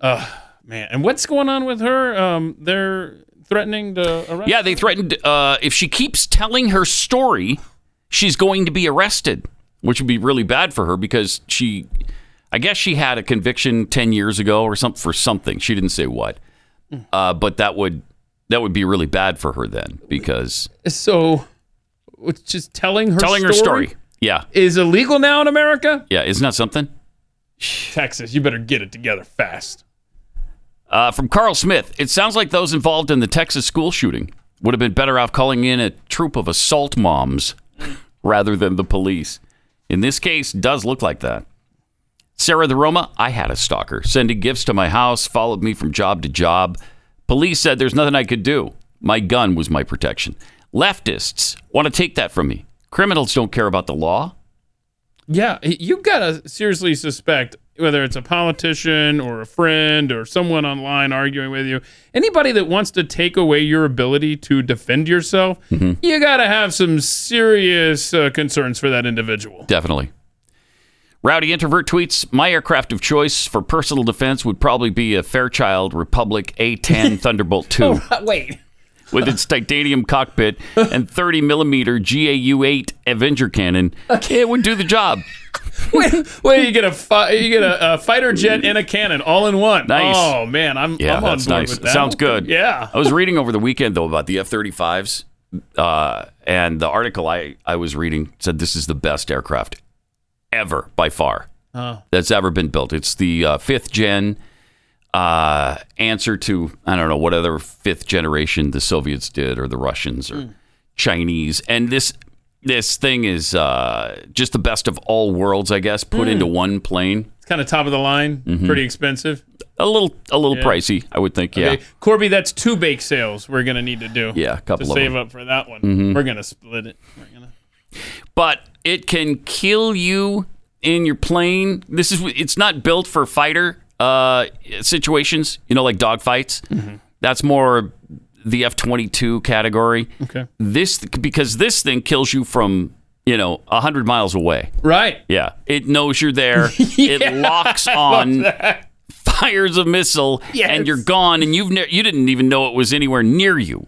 [SPEAKER 3] Uh, man, and what's going on with her? Um, they're threatening to arrest.
[SPEAKER 2] Yeah, they threatened uh, if she keeps telling her story, she's going to be arrested, which would be really bad for her because she, I guess she had a conviction ten years ago or something for something. She didn't say what, uh, but that would that would be really bad for her then because
[SPEAKER 3] So, it's just telling her
[SPEAKER 2] telling her story. Yeah,
[SPEAKER 3] is illegal now in America.
[SPEAKER 2] yeah, isn't that something?
[SPEAKER 3] Texas, you better get it together fast.
[SPEAKER 2] Uh, from Carl Smith, it sounds like those involved in the Texas school shooting would have been better off calling in a troop of assault moms rather than the police. In this case, does look like that. Sarah the Roma, I had a stalker sending gifts to my house, followed me from job to job. Police said there's nothing I could do. My gun was my protection. Leftists want to take that from me. Criminals don't care about the law.
[SPEAKER 3] Yeah, you gotta seriously suspect whether it's a politician or a friend or someone online arguing with you, anybody that wants to take away your ability to defend yourself, you gotta have some serious uh, concerns for that individual.
[SPEAKER 2] Definitely. Rowdy Introvert tweets My aircraft of choice for personal defense would probably be a Fairchild Republic A 10 Thunderbolt 2
[SPEAKER 3] Wait.
[SPEAKER 2] With its titanium cockpit and 30 millimeter GAU 8 Avenger cannon. It would do the job.
[SPEAKER 3] Well, you get a fi- you get a, a fighter jet and a cannon all in one.
[SPEAKER 2] Nice.
[SPEAKER 3] Oh man, I'm
[SPEAKER 2] Yeah,
[SPEAKER 3] I'm on board
[SPEAKER 2] nice.
[SPEAKER 3] with that.
[SPEAKER 2] Sounds good.
[SPEAKER 3] Yeah.
[SPEAKER 2] I was reading over the weekend though about the F 35s, uh, and the article I, I was reading said this is the best aircraft ever by far
[SPEAKER 3] Oh.
[SPEAKER 2] that's ever been built. It's the uh, fifth gen uh, answer to I don't know what other fifth generation the Soviets did or the Russians or Chinese, and this this thing is uh, just the best of all worlds, I guess, put
[SPEAKER 3] Mm.
[SPEAKER 2] into one plane.
[SPEAKER 3] It's kind of top of the line,
[SPEAKER 2] Mhm.
[SPEAKER 3] pretty expensive.
[SPEAKER 2] A little a little
[SPEAKER 3] Yeah.
[SPEAKER 2] pricey, I would think. Yeah.
[SPEAKER 3] Okay, Corby, that's two bake sales we're gonna need to do.
[SPEAKER 2] Yeah, a couple
[SPEAKER 3] to
[SPEAKER 2] of
[SPEAKER 3] save
[SPEAKER 2] them.
[SPEAKER 3] up for that one.
[SPEAKER 2] Mhm.
[SPEAKER 3] We're gonna split it. We're gonna.
[SPEAKER 2] but it can kill you in your plane. This is it's not built for fighter uh, situations, you know, like dogfights. That's more the F twenty two category.
[SPEAKER 3] Okay.
[SPEAKER 2] This because this thing kills you from you know hundred miles away.
[SPEAKER 3] Right.
[SPEAKER 2] Yeah, it knows you're there. it locks on. Fires a missile, and you're gone, and you've ne- you didn't even know it was anywhere near you.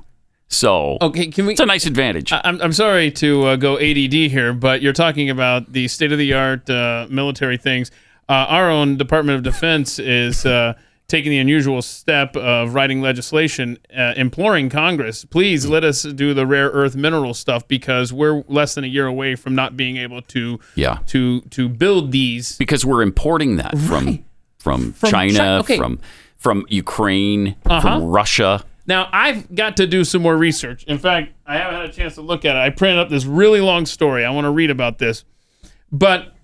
[SPEAKER 2] So
[SPEAKER 3] okay, can we?
[SPEAKER 2] It's a nice advantage.
[SPEAKER 3] I- I'm, I'm sorry to uh, go ADD here, but you're talking about the state of the art uh, military things. Uh, our own Department of Defense is uh, taking the unusual step of writing legislation uh, imploring Congress, please let us do the rare earth mineral stuff because we're less than a year away from not being able to
[SPEAKER 2] Yeah.
[SPEAKER 3] to to build these
[SPEAKER 2] because we're importing that from from,
[SPEAKER 3] From
[SPEAKER 2] China,
[SPEAKER 3] Chi- okay.
[SPEAKER 2] from from Ukraine,
[SPEAKER 3] Uh-huh.
[SPEAKER 2] from Russia.
[SPEAKER 3] Now, I've got to do some more research. In fact, I haven't had a chance to look at it. I printed up this really long story. I want to read about this. But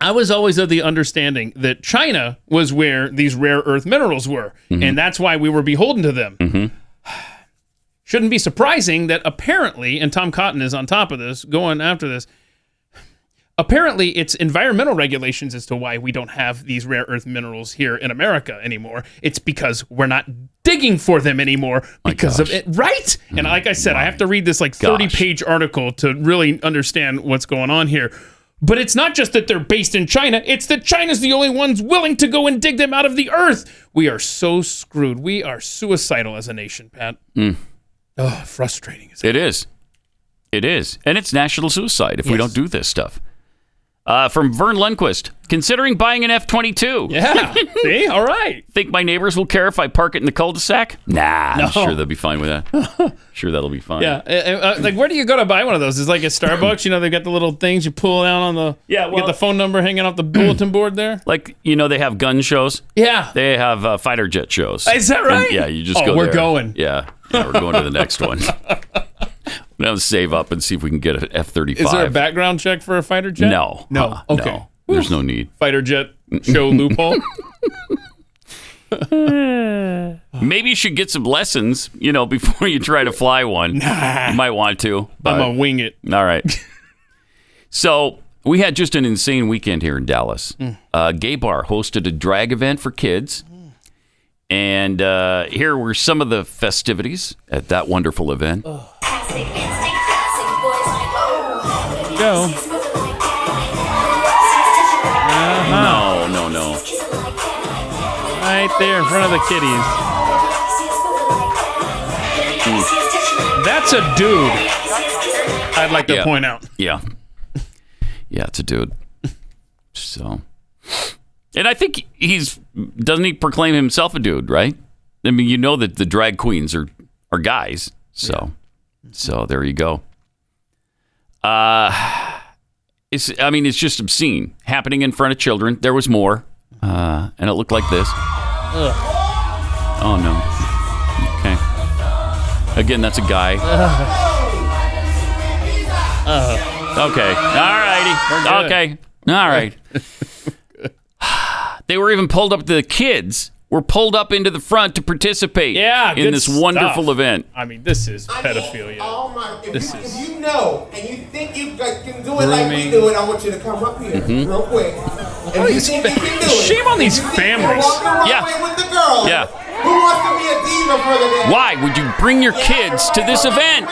[SPEAKER 3] I was always of the understanding that China was where these rare earth minerals were, and that's why we were beholden to them. Shouldn't be surprising that apparently, and Tom Cotton is on top of this, going after this. Apparently, it's environmental regulations as to why we don't have these rare earth minerals here in America anymore. It's because we're not digging for them anymore because of it, right? And like I said, I have to read this like 30 page article to really understand what's going on here. But it's not just that they're based in China, it's that China's the only ones willing to go and dig them out of the earth. We are so screwed. We are suicidal as a nation, Pat.
[SPEAKER 2] Mm.
[SPEAKER 3] Oh, frustrating.
[SPEAKER 2] It is. It is. And it's national suicide if we don't do this stuff. Uh, from Vern Lundquist, considering buying an F 22.
[SPEAKER 3] Yeah. See? All right.
[SPEAKER 2] Think my neighbors will care if I park it in the cul de sac? Nah,
[SPEAKER 3] No.
[SPEAKER 2] I'm sure they'll be fine with that. sure, that'll be fine.
[SPEAKER 3] Yeah, uh, uh, like where do you go to buy one of those? Is like a Starbucks. You know, they've got the little things you pull down on the.
[SPEAKER 2] Yeah,
[SPEAKER 3] you get the phone number hanging off the bulletin board there.
[SPEAKER 2] Like, you know, they have gun shows.
[SPEAKER 3] Yeah.
[SPEAKER 2] They have uh, fighter jet shows.
[SPEAKER 3] Is that
[SPEAKER 2] And,
[SPEAKER 3] right?
[SPEAKER 2] yeah, you just
[SPEAKER 3] Oh,
[SPEAKER 2] go
[SPEAKER 3] we're
[SPEAKER 2] there.
[SPEAKER 3] going.
[SPEAKER 2] Yeah. Yeah, we're going to the next one. We're going save up and see if we can get an F 35.
[SPEAKER 3] Is there a background check for a fighter jet?
[SPEAKER 2] No.
[SPEAKER 3] No.
[SPEAKER 2] Uh-uh.
[SPEAKER 3] okay.
[SPEAKER 2] No. There's no need.
[SPEAKER 3] Fighter jet show loophole.
[SPEAKER 2] Maybe you should get some lessons, you know, before you try to fly one. You might want to. But,
[SPEAKER 3] I'm gonna wing it.
[SPEAKER 2] All right. so we had just an insane weekend here in Dallas.
[SPEAKER 3] Mm.
[SPEAKER 2] Uh, Gay Bar hosted a drag event for kids, And uh, here were some of the festivities at that wonderful event.
[SPEAKER 3] Go. Uh-huh.
[SPEAKER 2] No, no, no.
[SPEAKER 3] Right there in front of the kiddies. That's a dude. I'd like to
[SPEAKER 2] Yeah.
[SPEAKER 3] point out.
[SPEAKER 2] Yeah. Yeah, it's a dude. So, and I think he's doesn't he proclaim himself a dude, right? I mean, you know that the drag queens are are guys. So, so there you go. Uh, it's I mean, it's just obscene happening in front of children. There was more, uh, and it looked like this. Oh no. Okay. Again, that's a guy. Okay. All righty. Okay. All right. they were even pulled up. The kids were pulled up into the front to participate.
[SPEAKER 3] Yeah,
[SPEAKER 2] in
[SPEAKER 3] good
[SPEAKER 2] this wonderful event.
[SPEAKER 3] I mean, this is pedophilia.
[SPEAKER 14] Oh my! If,
[SPEAKER 3] This
[SPEAKER 14] you,
[SPEAKER 3] is-
[SPEAKER 14] if you know and you think you can do it like we do it, I want you to come up here
[SPEAKER 2] Mhm.
[SPEAKER 14] real quick. If you
[SPEAKER 3] these
[SPEAKER 14] think
[SPEAKER 3] fa-
[SPEAKER 14] you can do it,
[SPEAKER 3] shame on these
[SPEAKER 14] if you think you're
[SPEAKER 3] families.
[SPEAKER 14] walking the wrong
[SPEAKER 2] Yeah.
[SPEAKER 14] way with the girls.
[SPEAKER 2] Yeah.
[SPEAKER 14] Who wants to be a diva for the day?
[SPEAKER 2] Why would you bring your kids to this event?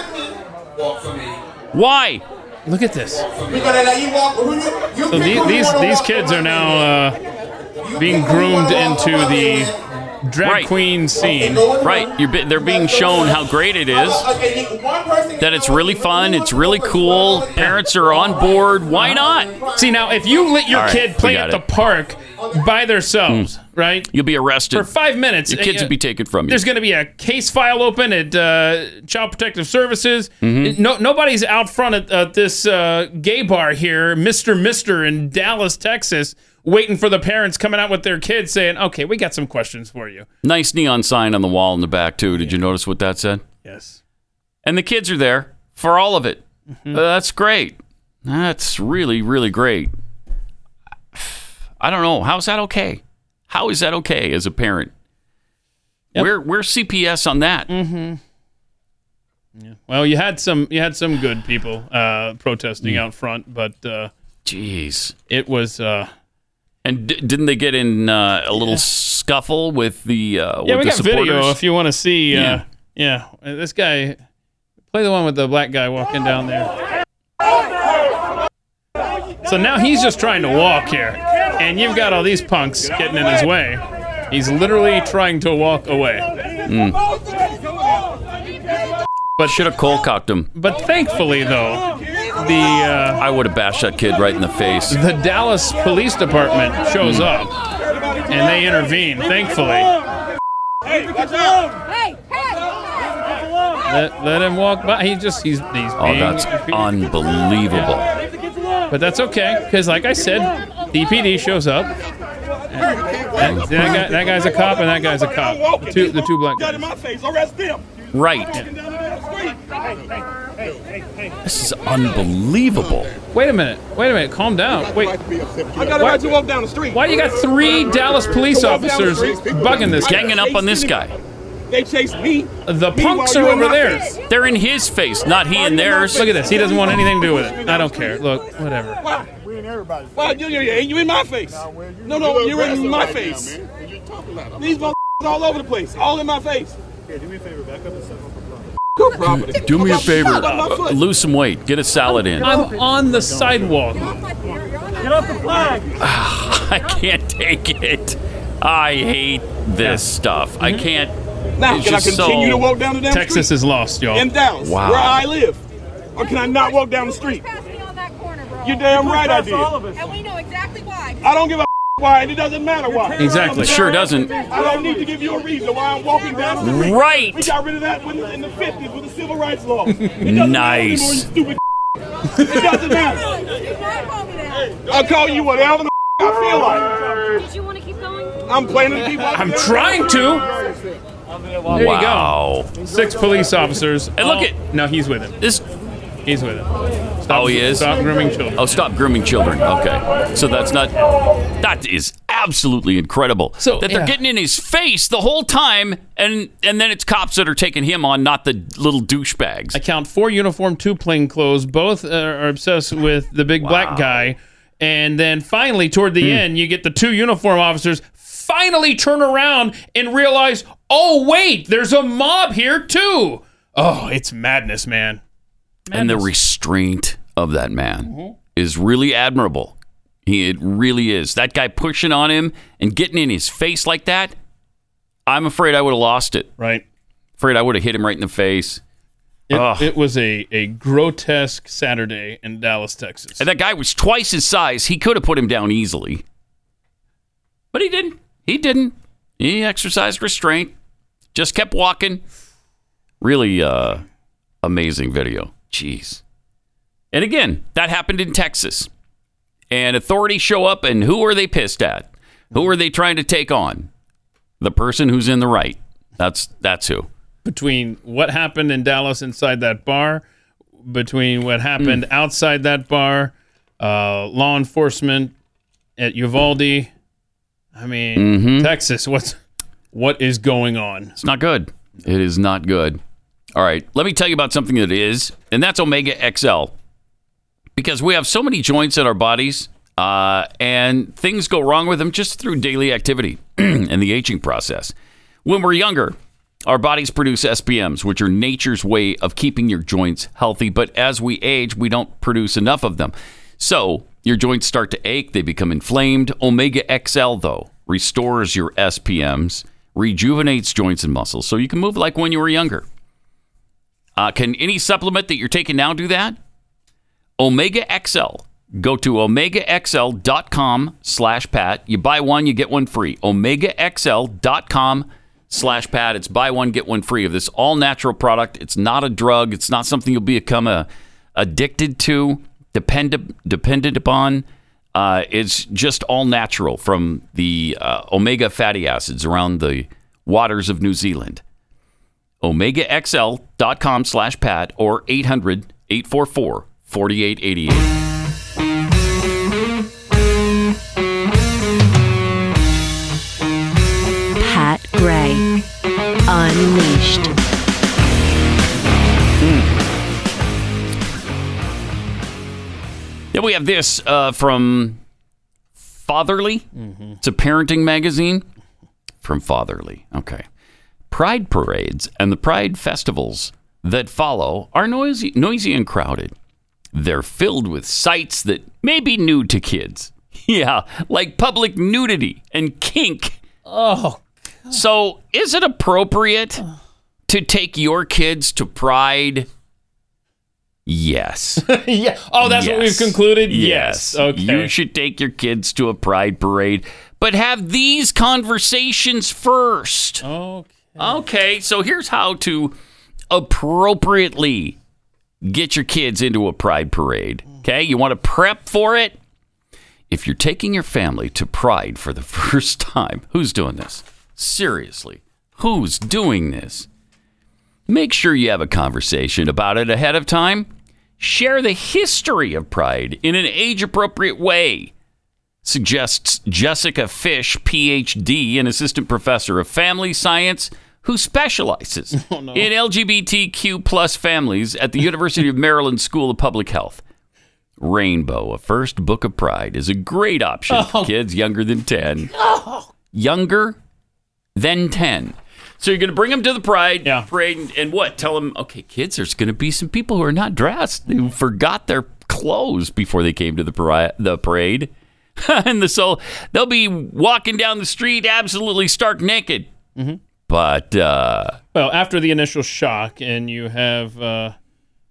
[SPEAKER 14] Walk for me.
[SPEAKER 2] Why?
[SPEAKER 3] Look at this.
[SPEAKER 14] We're gonna let you walk. Who you? You
[SPEAKER 3] So
[SPEAKER 14] pick
[SPEAKER 3] these these, these kids are now uh, being groomed into the drag queen scene.
[SPEAKER 2] Right. You're, be- they're being shown how great it is.
[SPEAKER 14] Okay, you- one person.
[SPEAKER 2] That it's really fun. It's really cool. Parents are on board. Why not?
[SPEAKER 3] See now, if you let your
[SPEAKER 2] All right,
[SPEAKER 3] kid play
[SPEAKER 2] got
[SPEAKER 3] at the park by themselves, right?
[SPEAKER 2] You'll be arrested.
[SPEAKER 3] For five minutes,
[SPEAKER 2] Your kids
[SPEAKER 3] uh,
[SPEAKER 2] will be taken from you.
[SPEAKER 3] There's going to be a case file open at uh, Child Protective Services.
[SPEAKER 2] Mhm.
[SPEAKER 3] No, nobody's out front at, at this uh, gay bar here, Mister Mister in Dallas, Texas, waiting for the parents coming out with their kids, saying, "Okay, we got some questions for you."
[SPEAKER 2] Nice neon sign on the wall in the back too. Did you notice what that said?
[SPEAKER 3] Yes.
[SPEAKER 2] And the kids are there for all of it.
[SPEAKER 3] Mm-hmm.
[SPEAKER 2] Uh, that's great. That's really really great. I don't know. How's that okay? How is that okay as a parent? Where where's CPS on that?
[SPEAKER 3] Mm-hmm. Well, you had some you had some good people uh, protesting out front, but uh,
[SPEAKER 2] jeez,
[SPEAKER 3] it was. Uh,
[SPEAKER 2] and d- didn't they get in uh, a little scuffle with the uh,
[SPEAKER 3] yeah,
[SPEAKER 2] with
[SPEAKER 3] we got video if you want to see. Uh,
[SPEAKER 2] Yeah.
[SPEAKER 3] yeah, this guy. Play the one with the black guy walking down there. So now he's just trying to walk here, and you've got all these punks getting in his way. He's literally trying to walk away.
[SPEAKER 2] Mm.
[SPEAKER 3] But
[SPEAKER 2] should have cold cocked him.
[SPEAKER 3] But thankfully, though, the uh,
[SPEAKER 2] I would have bashed that kid right in the face.
[SPEAKER 3] the Dallas Police Department shows
[SPEAKER 2] Mm.
[SPEAKER 3] up, and they intervene. Thankfully,
[SPEAKER 15] Hey, what's up? Hey,
[SPEAKER 3] let, let him walk by. He just he's he's
[SPEAKER 2] Oh,
[SPEAKER 3] being
[SPEAKER 2] that's unbelievable.
[SPEAKER 3] But that's okay, because like I said, DPD shows up. And that, guy, that guy's a cop, and that guy's a cop. The two, the two black guys.
[SPEAKER 15] in my face. Arrest them.
[SPEAKER 2] Right. This is unbelievable.
[SPEAKER 3] Wait a minute. Wait a minute. Calm down. Wait.
[SPEAKER 15] I got a right to walk down the street.
[SPEAKER 3] Why you got three Dallas police
[SPEAKER 15] To walk down the
[SPEAKER 3] officers bugging this guy?
[SPEAKER 2] Ganging up on this guy.
[SPEAKER 15] They chased me.
[SPEAKER 3] The
[SPEAKER 15] Me
[SPEAKER 3] punks are
[SPEAKER 15] you in
[SPEAKER 3] over
[SPEAKER 15] my
[SPEAKER 3] there.
[SPEAKER 15] face.
[SPEAKER 2] They're in his face, not he in theirs.
[SPEAKER 3] Look at this. He doesn't want anything to do with it. I don't care. Look, whatever.
[SPEAKER 15] Why? We in everybody. Why? You, you, you, you in my face. No, no, you're in my face. These motherfuckers all over the place. All in my face. Here, do me a favor. Back up and step up Good property.
[SPEAKER 2] Do me a favor.
[SPEAKER 15] About my
[SPEAKER 2] uh,
[SPEAKER 15] foot.
[SPEAKER 2] lose some weight. Get a salad in.
[SPEAKER 3] I'm on the sidewalk.
[SPEAKER 15] Get off the flag.
[SPEAKER 2] I can't take it. I hate this stuff. I can't.
[SPEAKER 15] Now,
[SPEAKER 2] it's
[SPEAKER 15] can I continue
[SPEAKER 2] so-
[SPEAKER 15] to walk down the damn
[SPEAKER 3] Texas
[SPEAKER 15] street?
[SPEAKER 3] is lost, y'all.
[SPEAKER 15] In Dallas,
[SPEAKER 2] Wow.
[SPEAKER 15] where I live. Or can I not walk down the street? You're damn right I did.
[SPEAKER 16] All of us, and we know exactly why.
[SPEAKER 15] I don't give a why, and it doesn't matter why.
[SPEAKER 2] Exactly. Sure doesn't.
[SPEAKER 15] I don't need to give you a reason why I'm walking down the street.
[SPEAKER 2] Right.
[SPEAKER 15] We got rid of that when- in the 50s with the civil rights law. It doesn't matter
[SPEAKER 2] Nice.
[SPEAKER 15] anymore, you stupid It doesn't matter. I'll call you whatever the I feel like.
[SPEAKER 16] Did you want to keep going?
[SPEAKER 15] I'm planning to keep walking
[SPEAKER 3] I'm trying to. There
[SPEAKER 2] Wow.
[SPEAKER 3] you go. Six police officers.
[SPEAKER 2] And look
[SPEAKER 3] Oh,
[SPEAKER 2] at-
[SPEAKER 3] No, he's with him.
[SPEAKER 2] This.
[SPEAKER 3] He's with him. Stop,
[SPEAKER 2] Oh, he is.
[SPEAKER 3] Stop grooming children.
[SPEAKER 2] Oh, stop grooming children. Okay, so that's not. That is absolutely incredible.
[SPEAKER 3] So,
[SPEAKER 2] that they're
[SPEAKER 3] yeah.
[SPEAKER 2] getting in his face the whole time, and and then it's cops that are taking him on, not the little douchebags.
[SPEAKER 3] I count four uniform, two plain clothes. Both are obsessed with the big black guy. And then finally, toward the
[SPEAKER 2] Hmm.
[SPEAKER 3] end, you get the two uniform officers finally turn around and realize, oh, wait, there's a mob here too. Oh, it's madness, man.
[SPEAKER 2] And the restraint of that man mm-hmm. is really admirable. He it really is. That guy pushing on him and getting in his face like that. I'm afraid I would have lost it.
[SPEAKER 3] Right.
[SPEAKER 2] Afraid I would have hit him right in the face.
[SPEAKER 3] It, it was a, a grotesque Saturday in Dallas, Texas.
[SPEAKER 2] And that guy was twice his size. He could have put him down easily. But he didn't. He didn't. He exercised restraint. Just kept walking. Really uh amazing video. Jeez. And again, that happened in Texas. And authorities show up and who are they pissed at? Who are they trying to take on? The person who's in the right. That's that's who.
[SPEAKER 3] between what happened in Dallas inside that bar, between what happened outside that bar, uh, law enforcement at Uvalde. I mean,
[SPEAKER 2] Mhm.
[SPEAKER 3] Texas. What's what is going on?
[SPEAKER 2] It's not good. It is not good. All right, let me tell you about something that is, and that's Omega XL. Because we have so many joints in our bodies, uh, and things go wrong with them just through daily activity and the aging process. When we're younger, our bodies produce SPMs, which are nature's way of keeping your joints healthy. But as we age, we don't produce enough of them. So your joints start to ache, they become inflamed. Omega XL, though, restores your SPMs, rejuvenates joints and muscles so you can move like when you were younger. Uh, can any supplement that you're taking now do that? Omega XL. Go to omegaxl.com slash pat. You buy one, you get one free. omegaxl.com slash pat. It's buy one, get one free of this all natural product. It's not a drug. It's not something you'll become a, addicted to, dependent, dependent upon. Uh, it's just all natural from the uh, omega fatty acids around the waters of New Zealand omegaxl.com slash pat or 800 844 4888
[SPEAKER 1] Pat Gray Unleashed.
[SPEAKER 2] Then we have this uh, from Fatherly. It's a parenting magazine from Fatherly. Okay. Pride parades and the pride festivals that follow are noisy, noisy and crowded. They're filled with sights that may be new to kids. Yeah, like public nudity and kink.
[SPEAKER 3] Oh.
[SPEAKER 2] So, is it appropriate to take your kids to Pride? Yes.
[SPEAKER 3] yeah. Oh, that's what we've
[SPEAKER 2] Yes.
[SPEAKER 3] concluded. Yes. Okay.
[SPEAKER 2] You should take your kids to a pride parade, but have these conversations first.
[SPEAKER 3] Okay.
[SPEAKER 2] Okay, so here's how to appropriately get your kids into a pride parade. Okay, you want to prep for it? If you're taking your family to pride for the first time, who's doing this? Seriously, who's doing this? Make sure you have a conversation about it ahead of time. Share the history of pride in an age appropriate way, suggests Jessica Fish, PhD, an assistant professor of family science who specializes oh, in LGBTQ plus families at the University of Maryland School of Public Health. Rainbow, a first book of pride, is a great option for oh. kids younger than 10. Younger than 10. So you're going to bring them to the pride parade and, and what? Tell them, okay, kids, there's going to be some people who are not dressed who forgot their clothes before they came to the parade. The parade. and the, so they'll be walking down the street absolutely stark naked. But uh,
[SPEAKER 3] Well, after the initial shock, and you have uh,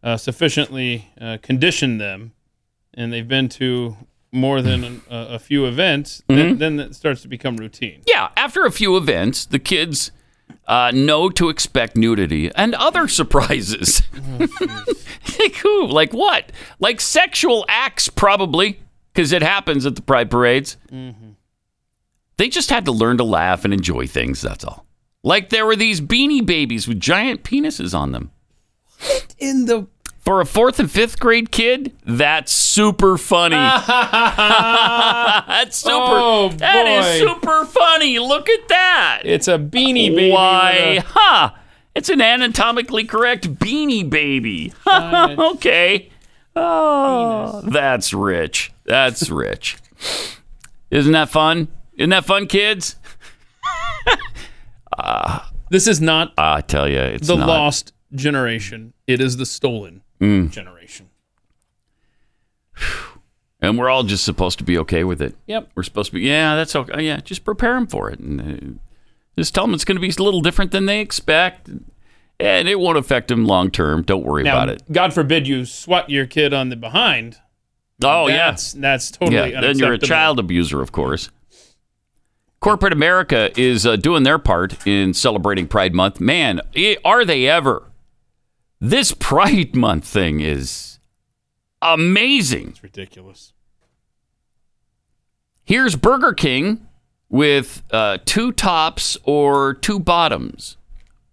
[SPEAKER 3] uh, sufficiently uh, conditioned them, and they've been to more than a, a few events, then, then it starts to become routine.
[SPEAKER 2] yeah, after a few events, the kids uh, know to expect nudity and other surprises. like who? Like what? Like sexual acts, probably, because it happens at the pride parades. They just had to learn to laugh and enjoy things. That's all. Like there were these beanie babies with giant penises on them.
[SPEAKER 3] In the
[SPEAKER 2] For a fourth and fifth grade kid, that's super funny. that's super.
[SPEAKER 3] Oh,
[SPEAKER 2] That is super funny. Look at that.
[SPEAKER 3] It's a beanie baby.
[SPEAKER 2] Why?
[SPEAKER 3] a-
[SPEAKER 2] Huh. It's an anatomically correct beanie baby. okay. Oh, that's rich. That's rich. Isn't that fun? Isn't that fun, kids?
[SPEAKER 3] This is not
[SPEAKER 2] I tell you, it's
[SPEAKER 3] the
[SPEAKER 2] not.
[SPEAKER 3] lost generation. It is the stolen
[SPEAKER 2] Mm.
[SPEAKER 3] generation.
[SPEAKER 2] And we're all just supposed to be okay with it.
[SPEAKER 3] Yep.
[SPEAKER 2] We're supposed to be, yeah, that's okay. Yeah, just prepare them for it. And uh, just tell them it's going to be a little different than they expect. And it won't affect them long term. Don't worry
[SPEAKER 3] Now,
[SPEAKER 2] about it.
[SPEAKER 3] God forbid you swat your kid on the behind.
[SPEAKER 2] Oh, yeah.
[SPEAKER 3] that's, That's totally
[SPEAKER 2] yeah, then you're a child abuser, of course. Corporate America is uh, doing their part in celebrating Pride Month. Man, are they ever? This Pride Month thing is amazing.
[SPEAKER 3] It's ridiculous.
[SPEAKER 2] Here's Burger King with uh, two tops or two bottoms.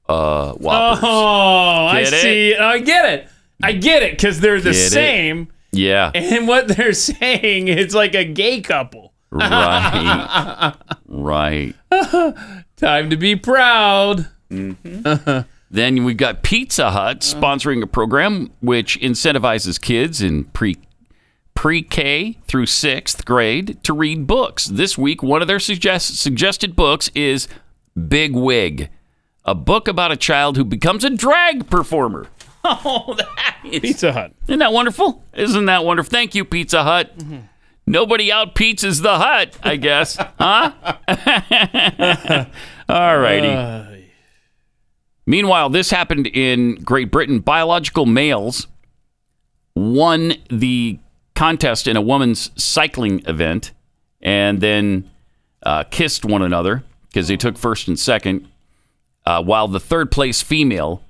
[SPEAKER 2] Uh, Whoppers.
[SPEAKER 3] Oh, I
[SPEAKER 2] it?
[SPEAKER 3] see. I get it. I get it because they're the
[SPEAKER 2] Get it?
[SPEAKER 3] same.
[SPEAKER 2] Yeah.
[SPEAKER 3] And what they're saying is like a gay couple.
[SPEAKER 2] Right. right.
[SPEAKER 3] Time to be proud.
[SPEAKER 2] Then we've got Pizza Hut uh-huh. sponsoring a program which incentivizes kids in pre pre K through sixth grade to read books. This week, one of their suggest- suggested books is Big Wig, a book about a child who becomes a drag performer. Oh, that is
[SPEAKER 3] Pizza Hut.
[SPEAKER 2] Isn't that wonderful? Isn't that wonderful? Thank you, Pizza Hut. Mm-hmm. Nobody out pizzas the hut, I guess. huh? All righty. Meanwhile, this happened in Great Britain. Biological males won the contest in a woman's cycling event and then uh, kissed one another because they took first and second, uh, while the third place female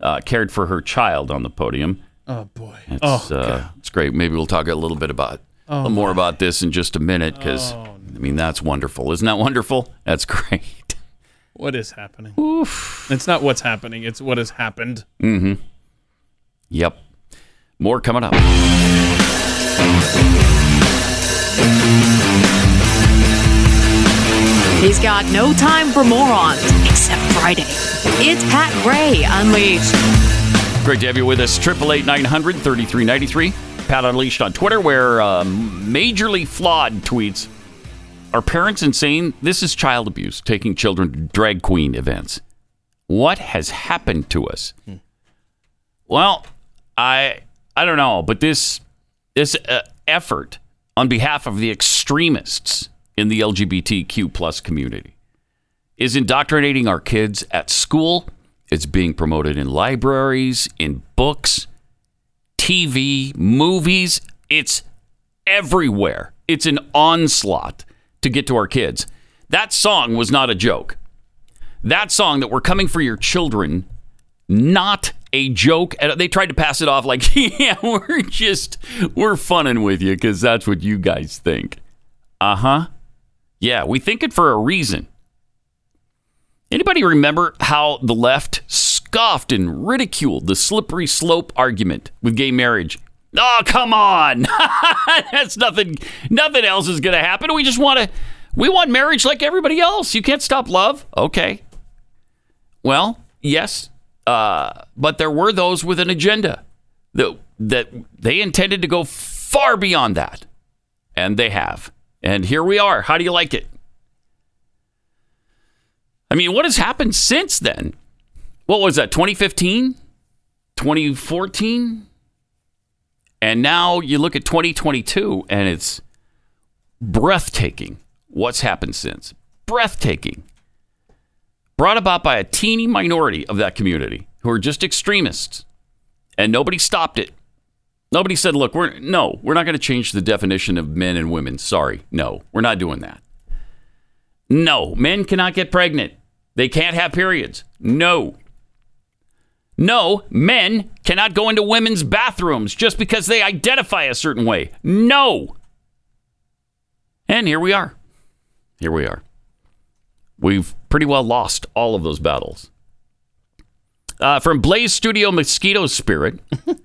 [SPEAKER 2] uh, cared for her child on the podium.
[SPEAKER 3] Oh boy.
[SPEAKER 2] It's,
[SPEAKER 3] oh,
[SPEAKER 2] uh, it's great. Maybe we'll talk a little bit about
[SPEAKER 3] Oh,
[SPEAKER 2] more about this in just a minute because I mean that's wonderful. Isn't that wonderful? That's great.
[SPEAKER 3] What is happening? It's not what's happening. It's what has happened.
[SPEAKER 2] Mm-hmm. Yep. More coming up.
[SPEAKER 17] He's got no time for morons except Friday. It's Pat Gray Unleashed.
[SPEAKER 2] Great to have you with us. Triple eight nine hundred thirty three ninety three. Pat Unleashed on Twitter, where um, majorly flawed tweets. Are parents insane? This is child abuse. Taking children to drag queen events. What has happened to us? Well, I I don't know, but this this uh, effort on behalf of the extremists in the LGBTQ plus community is indoctrinating our kids at school. It's being promoted in libraries, in books, TV, movies. It's everywhere. It's an onslaught to get to our kids. That song was not a joke. That song that we're coming for your children, not a joke. They tried to pass it off like, yeah, we're just, we're funning with you because that's what you guys think. Uh huh. Yeah, we think it for a reason. Anybody remember how the left scoffed and ridiculed the slippery slope argument with gay marriage? Oh, come on. That's nothing nothing else is going to happen. We just want to we want marriage like everybody else. You can't stop love. Okay. Well, yes. Uh, but there were those with an agenda that that they intended to go far beyond that. And they have. And here we are. How do you like it? I mean, what has happened since then? What was that, 2015? 2014? And now you look at 2022 and it's breathtaking what's happened since. Breathtaking. Brought about by a teeny minority of that community who are just extremists. And nobody stopped it. Nobody said, look, we're no, we're not going to change the definition of men and women. Sorry. No, we're not doing that. No, men cannot get pregnant. They can't have periods. No. No, men cannot go into women's bathrooms just because they identify a certain way. No. And here we are. Here we are. We've pretty well lost all of those battles. Uh, from Blaze Studio Mosquito Spirit,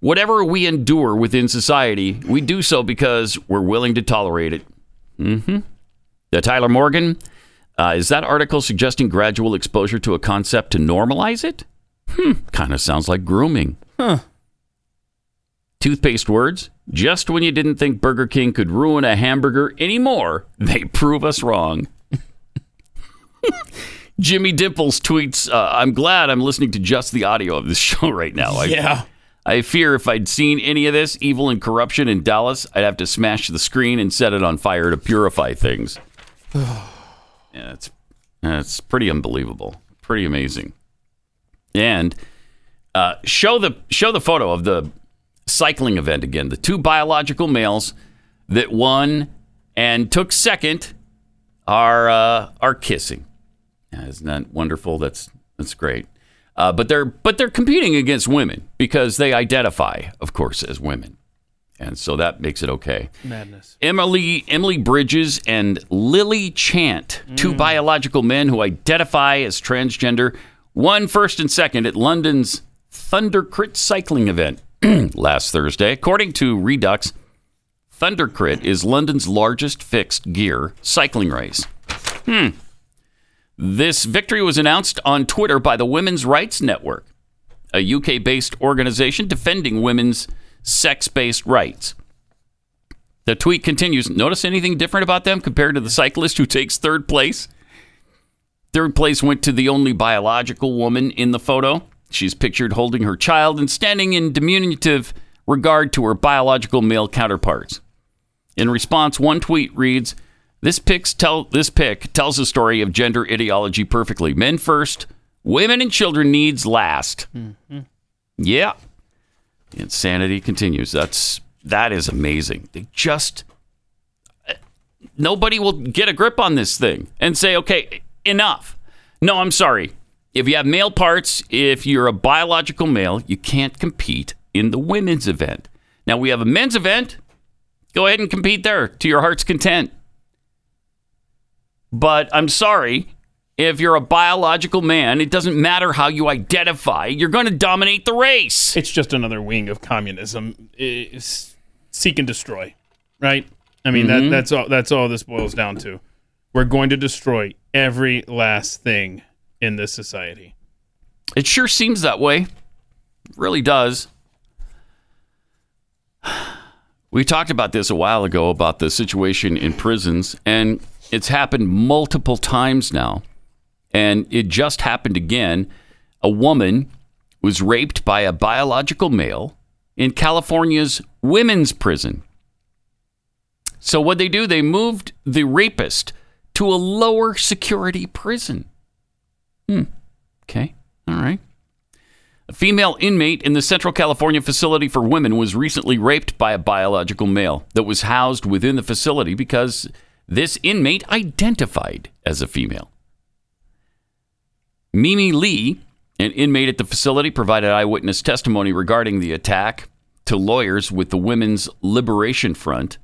[SPEAKER 2] whatever we endure within society, we do so because we're willing to tolerate it. Mm-hmm. The Tyler Morgan, uh, is that article suggesting gradual exposure to a concept to normalize it? Hmm, kind of sounds like grooming.
[SPEAKER 3] Huh.
[SPEAKER 2] Toothpaste words. Just when you didn't think Burger King could ruin a hamburger anymore, they prove us wrong. Jimmy Dimples tweets, uh, I'm glad I'm listening to just the audio of this show right now. I,
[SPEAKER 3] Yeah.
[SPEAKER 2] I fear if I'd seen any of this evil and corruption in Dallas, I'd have to smash the screen and set it on fire to purify things. yeah, it's, it's pretty unbelievable. Pretty amazing. And uh, show the show the photo of the cycling event again. The two biological males that won and took second are uh, are kissing. Isn't that wonderful? That's that's great. Uh, but they're but they're competing against women because they identify, of course, as women, and so that makes it okay.
[SPEAKER 3] Madness.
[SPEAKER 2] Emily Emily Bridges and Lily Chant, two biological men who identify as transgender, won first and second at London's Thundercrit cycling event last Thursday. According to Reduxx, Thundercrit is London's largest fixed gear cycling race. Hmm. This victory was announced on Twitter by the Women's Rights Network, a UK based organization defending women's sex based rights. The tweet continues Notice anything different about them compared to the cyclist who takes third place? Third place went to the only biological woman in the photo. She's pictured holding her child and standing in diminutive regard to her biological male counterparts. In response, one tweet reads, "This pic tell this pic tells the story of gender ideology perfectly. Men first, women and children needs last." Mm-hmm. Yeah. Insanity continues. That's that is amazing. They just uh, nobody will get a grip on this thing and say, "Okay, enough." No, I'm sorry. If you have male parts, if you're a biological male, you can't compete in the women's event. Now we have a men's event. Go ahead and compete there to your heart's content. But I'm sorry, if you're a biological man, it doesn't matter how you identify, you're going to dominate the race.
[SPEAKER 3] It's just another wing of communism. It's seek and destroy, right? I mean
[SPEAKER 2] Mhm.
[SPEAKER 3] that that's all that's all this boils down to. We're going to destroy every last thing in this society.
[SPEAKER 2] It sure seems that way. It really does. We talked about this a while ago about the situation in prisons, and it's happened multiple times now. And it just happened again. A woman was raped by a biological male in California's women's prison. So, what they do, they moved the rapist to a lower security prison. Hmm. Okay. All right. A female inmate in the Central California facility for women was recently raped by a biological male that was housed within the facility because this inmate identified as a female. Mimi Lee, an inmate at the facility, provided eyewitness testimony regarding the attack to lawyers with the Women's Liberation Front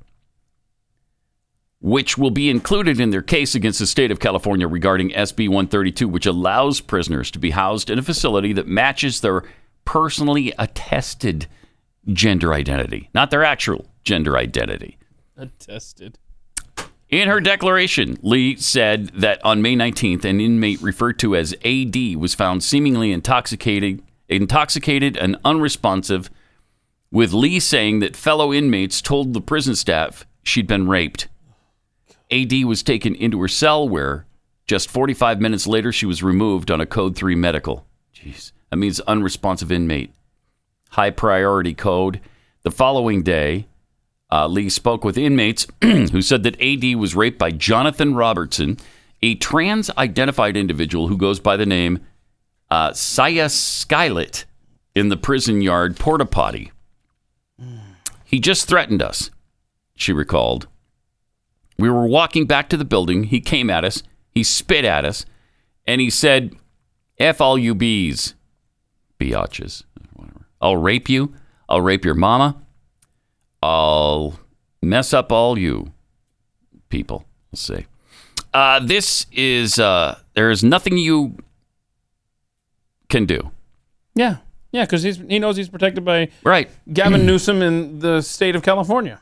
[SPEAKER 2] which will be included in their case against the state of California regarding SB 132, which allows prisoners to be housed in a facility that matches their personally attested gender identity, not their actual gender identity.
[SPEAKER 3] Attested.
[SPEAKER 2] In her declaration, Lee said that on May 19th, an inmate referred to as AD was found seemingly intoxicated, intoxicated and unresponsive, with Lee saying that fellow inmates told the prison staff she'd been raped. AD was taken into her cell where just 45 minutes later she was removed on a code 3 medical. Jeez, that means unresponsive inmate. High priority code. The following day, uh, Lee spoke with inmates who said that AD was raped by Jonathan Robertson, a trans identified individual who goes by the name uh, Saya Skylet in the prison yard porta potty. He just threatened us, she recalled. We were walking back to the building. He came at us. He spit at us. And he said, F all you bees, biatches. Whatever. I'll rape you. I'll rape your mama. I'll mess up all you people. We'll see. Uh, this is, uh, there is nothing you can do.
[SPEAKER 3] Yeah, yeah, because he's he knows he's protected by
[SPEAKER 2] right
[SPEAKER 3] Gavin Newsom in the state of California.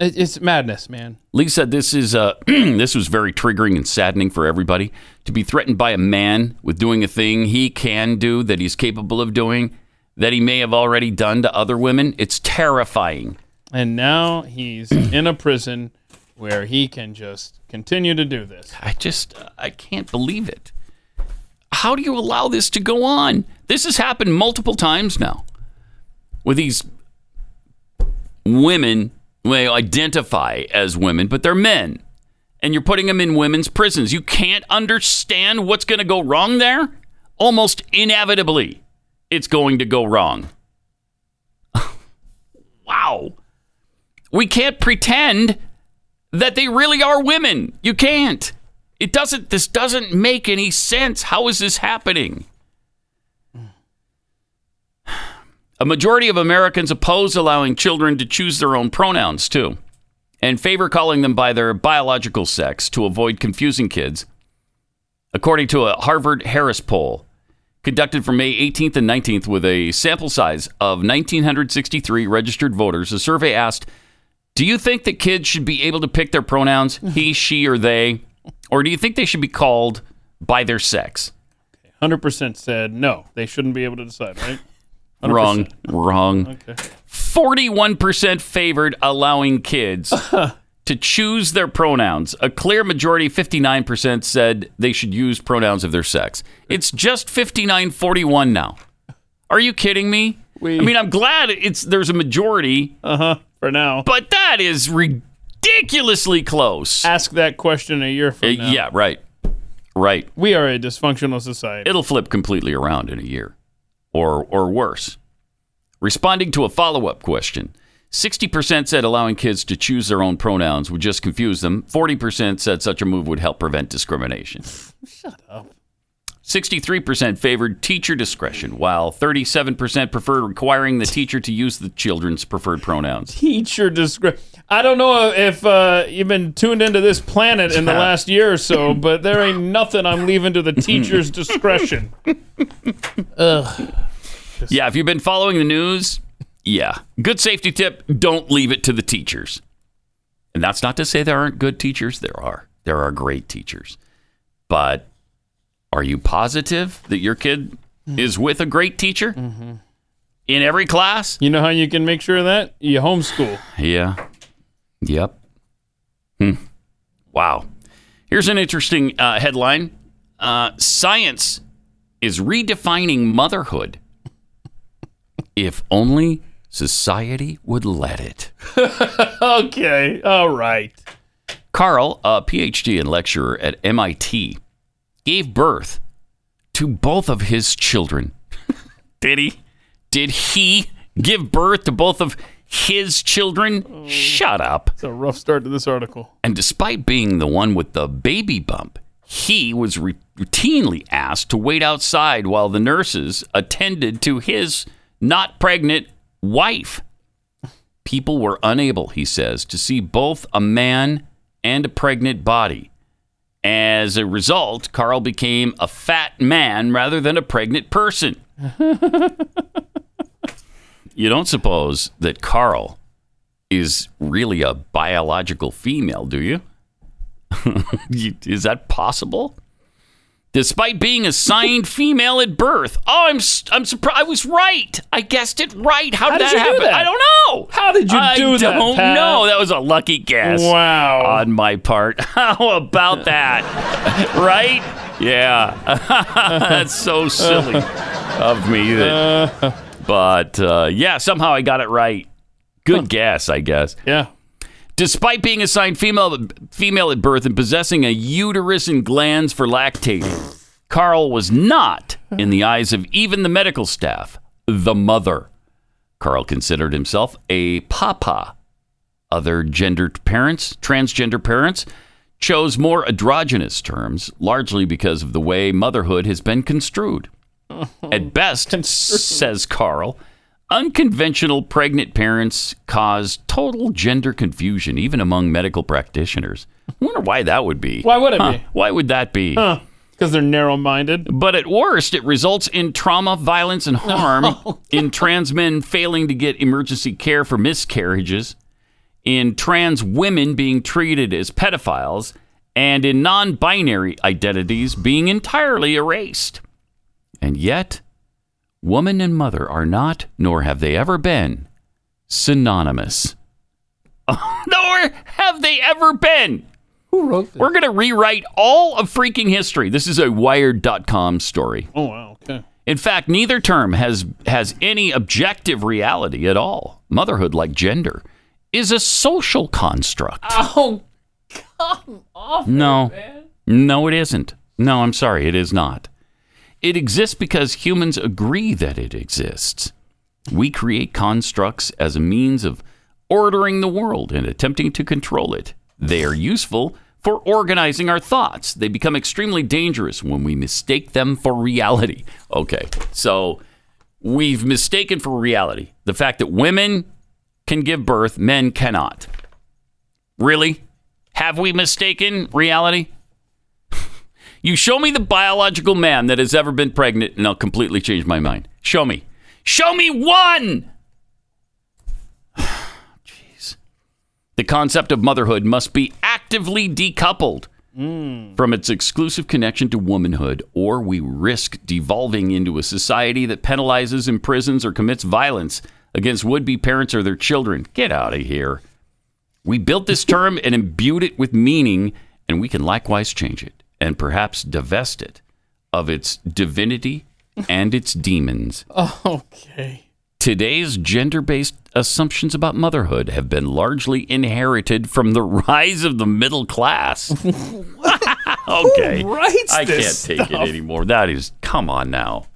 [SPEAKER 3] It, it's madness, man.
[SPEAKER 2] Lee said this is uh, this was very triggering and saddening for everybody to be threatened by a man with doing a thing he can do that he's capable of doing that he may have already done to other women. It's terrifying.
[SPEAKER 3] And now he's in a prison where he can just continue to do this.
[SPEAKER 2] I just, I can't believe it. How do you allow this to go on? This has happened multiple times now with these women well, identify as women, but they're men. And you're putting them in women's prisons. You can't understand what's going to go wrong there? Almost inevitably, it's going to go wrong. wow. We can't pretend that they really are women. You can't. It doesn't this doesn't make any sense. How is this happening? A majority of Americans oppose allowing children to choose their own pronouns too and favor calling them by their biological sex to avoid confusing kids. According to a Harvard Harris poll conducted from May 18th and 19th with a sample size of 1963 registered voters, the survey asked, "Do you think that kids should be able to pick their pronouns, he, she, or they, or do you think they should be called by their sex?"
[SPEAKER 3] 100% said no, they shouldn't be able to decide, right? 100%.
[SPEAKER 2] Wrong. Wrong.
[SPEAKER 3] Okay.
[SPEAKER 2] 41% favored allowing kids to choose their pronouns. A clear majority, 59%, said they should use pronouns of their sex. It's just 59 41 now. Are you kidding me? I mean, I'm glad it's there's a majority.
[SPEAKER 3] Uh huh. For now.
[SPEAKER 2] But that is ridiculously close.
[SPEAKER 3] Ask that question a year from
[SPEAKER 2] Uh,
[SPEAKER 3] now.
[SPEAKER 2] yeah, right. Right.
[SPEAKER 3] We are a dysfunctional society.
[SPEAKER 2] It'll flip completely around in a year or or worse. Responding to a follow-up question, 60% said allowing kids to choose their own pronouns would just confuse them. 40% said such a move would help prevent discrimination.
[SPEAKER 3] Shut up.
[SPEAKER 2] 63% favored teacher discretion, while 37% preferred requiring the teacher to use the children's preferred pronouns.
[SPEAKER 3] Teacher discretion. I don't know if uh, you've been tuned into this planet in the last year or so, but there ain't nothing I'm leaving to the teacher's discretion. Ugh.
[SPEAKER 2] Yeah, if you've been following the news, yeah. Good safety tip don't leave it to the teachers. And that's not to say there aren't good teachers. There are. There are great teachers. But are you positive that your kid is with a great teacher in every class?
[SPEAKER 3] You know how you can make sure of that? You homeschool.
[SPEAKER 2] Yeah. Yep. Hmm. Wow. Here's an interesting uh, headline uh, Science is redefining motherhood. if only society would let it.
[SPEAKER 3] okay. All right.
[SPEAKER 2] Carl, a PhD and lecturer at MIT, gave birth to both of his children. Did he? Did he give birth to both of his children? Shut up.
[SPEAKER 3] It's a rough start to this article.
[SPEAKER 2] And despite being the one with the baby bump, he was re- routinely asked to wait outside while the nurses attended to his not pregnant wife. People were unable, he says, to see both a man and a pregnant body. As a result, Carl became a fat man rather than a pregnant person. you don't suppose that Carl is really a biological female, do you? Is that possible? Despite being assigned female at birth. Oh, I'm I'm surprised. I was right. I guessed it right. How,
[SPEAKER 3] How
[SPEAKER 2] did
[SPEAKER 3] did
[SPEAKER 2] that happen?
[SPEAKER 3] that?
[SPEAKER 2] I don't know.
[SPEAKER 3] How did you
[SPEAKER 2] I
[SPEAKER 3] do that, I
[SPEAKER 2] don't
[SPEAKER 3] Pat?
[SPEAKER 2] know. That was a lucky guess.
[SPEAKER 3] Wow.
[SPEAKER 2] On my part. How about that? right? Yeah. That's so silly of me. That, but uh, yeah, somehow I got it right. Good guess, I guess.
[SPEAKER 3] Yeah.
[SPEAKER 2] Despite being assigned female female at birth and possessing a uterus and glands for lactating, Carl was not, in the eyes of even the medical staff, the mother. Carl considered himself a papa. Other gendered parents, transgender parents, chose more androgynous terms, largely because of the way motherhood has been construed. At best, says Carl, unconventional pregnant parents cause total gender confusion, even among medical practitioners. I wonder why that would be.
[SPEAKER 3] Why would it
[SPEAKER 2] Huh,
[SPEAKER 3] be?
[SPEAKER 2] Why would that be?
[SPEAKER 3] Huh. Because they're narrow minded.
[SPEAKER 2] But at worst, it results in trauma, violence, and harm oh, in trans men failing to get emergency care for miscarriages, in trans women being treated as pedophiles, and in non binary identities being entirely erased. And yet, woman and mother are not, nor have they ever been, synonymous. nor have have they ever been?
[SPEAKER 3] Who wrote this?
[SPEAKER 2] We're going to rewrite all of freaking history. This is a Wired.com story.
[SPEAKER 3] Oh wow. Okay.
[SPEAKER 2] In fact, neither term has has any objective reality at all. Motherhood, like gender, is a social construct.
[SPEAKER 3] Oh, come off.
[SPEAKER 2] No, no, it isn't. No, I'm sorry, it is not. It exists because humans agree that it exists. We create constructs as a means of ordering the world and attempting to control it. They are useful for organizing our thoughts. They become extremely dangerous when we mistake them for reality. Okay, so we've mistaken for reality the fact that women can give birth, men cannot. Really? Have we mistaken reality? You show me the biological man that has ever been pregnant, and I'll completely change my mind. Show me. Show me one! Jeez. The concept of motherhood must be actively decoupled hmm. from its exclusive connection to womanhood, or we risk devolving into a society that penalizes, imprisons, or commits violence against would be parents or their children. Get out of here. We built this term and imbued it with meaning, and we can likewise change it and perhaps divest it of its divinity and its demons.
[SPEAKER 3] Okay.
[SPEAKER 2] Today's gender based assumptions about motherhood have been largely inherited from the rise of the middle class. okay.
[SPEAKER 3] Who writes
[SPEAKER 2] I can't take
[SPEAKER 3] stuff?
[SPEAKER 2] it anymore. That is, come on now.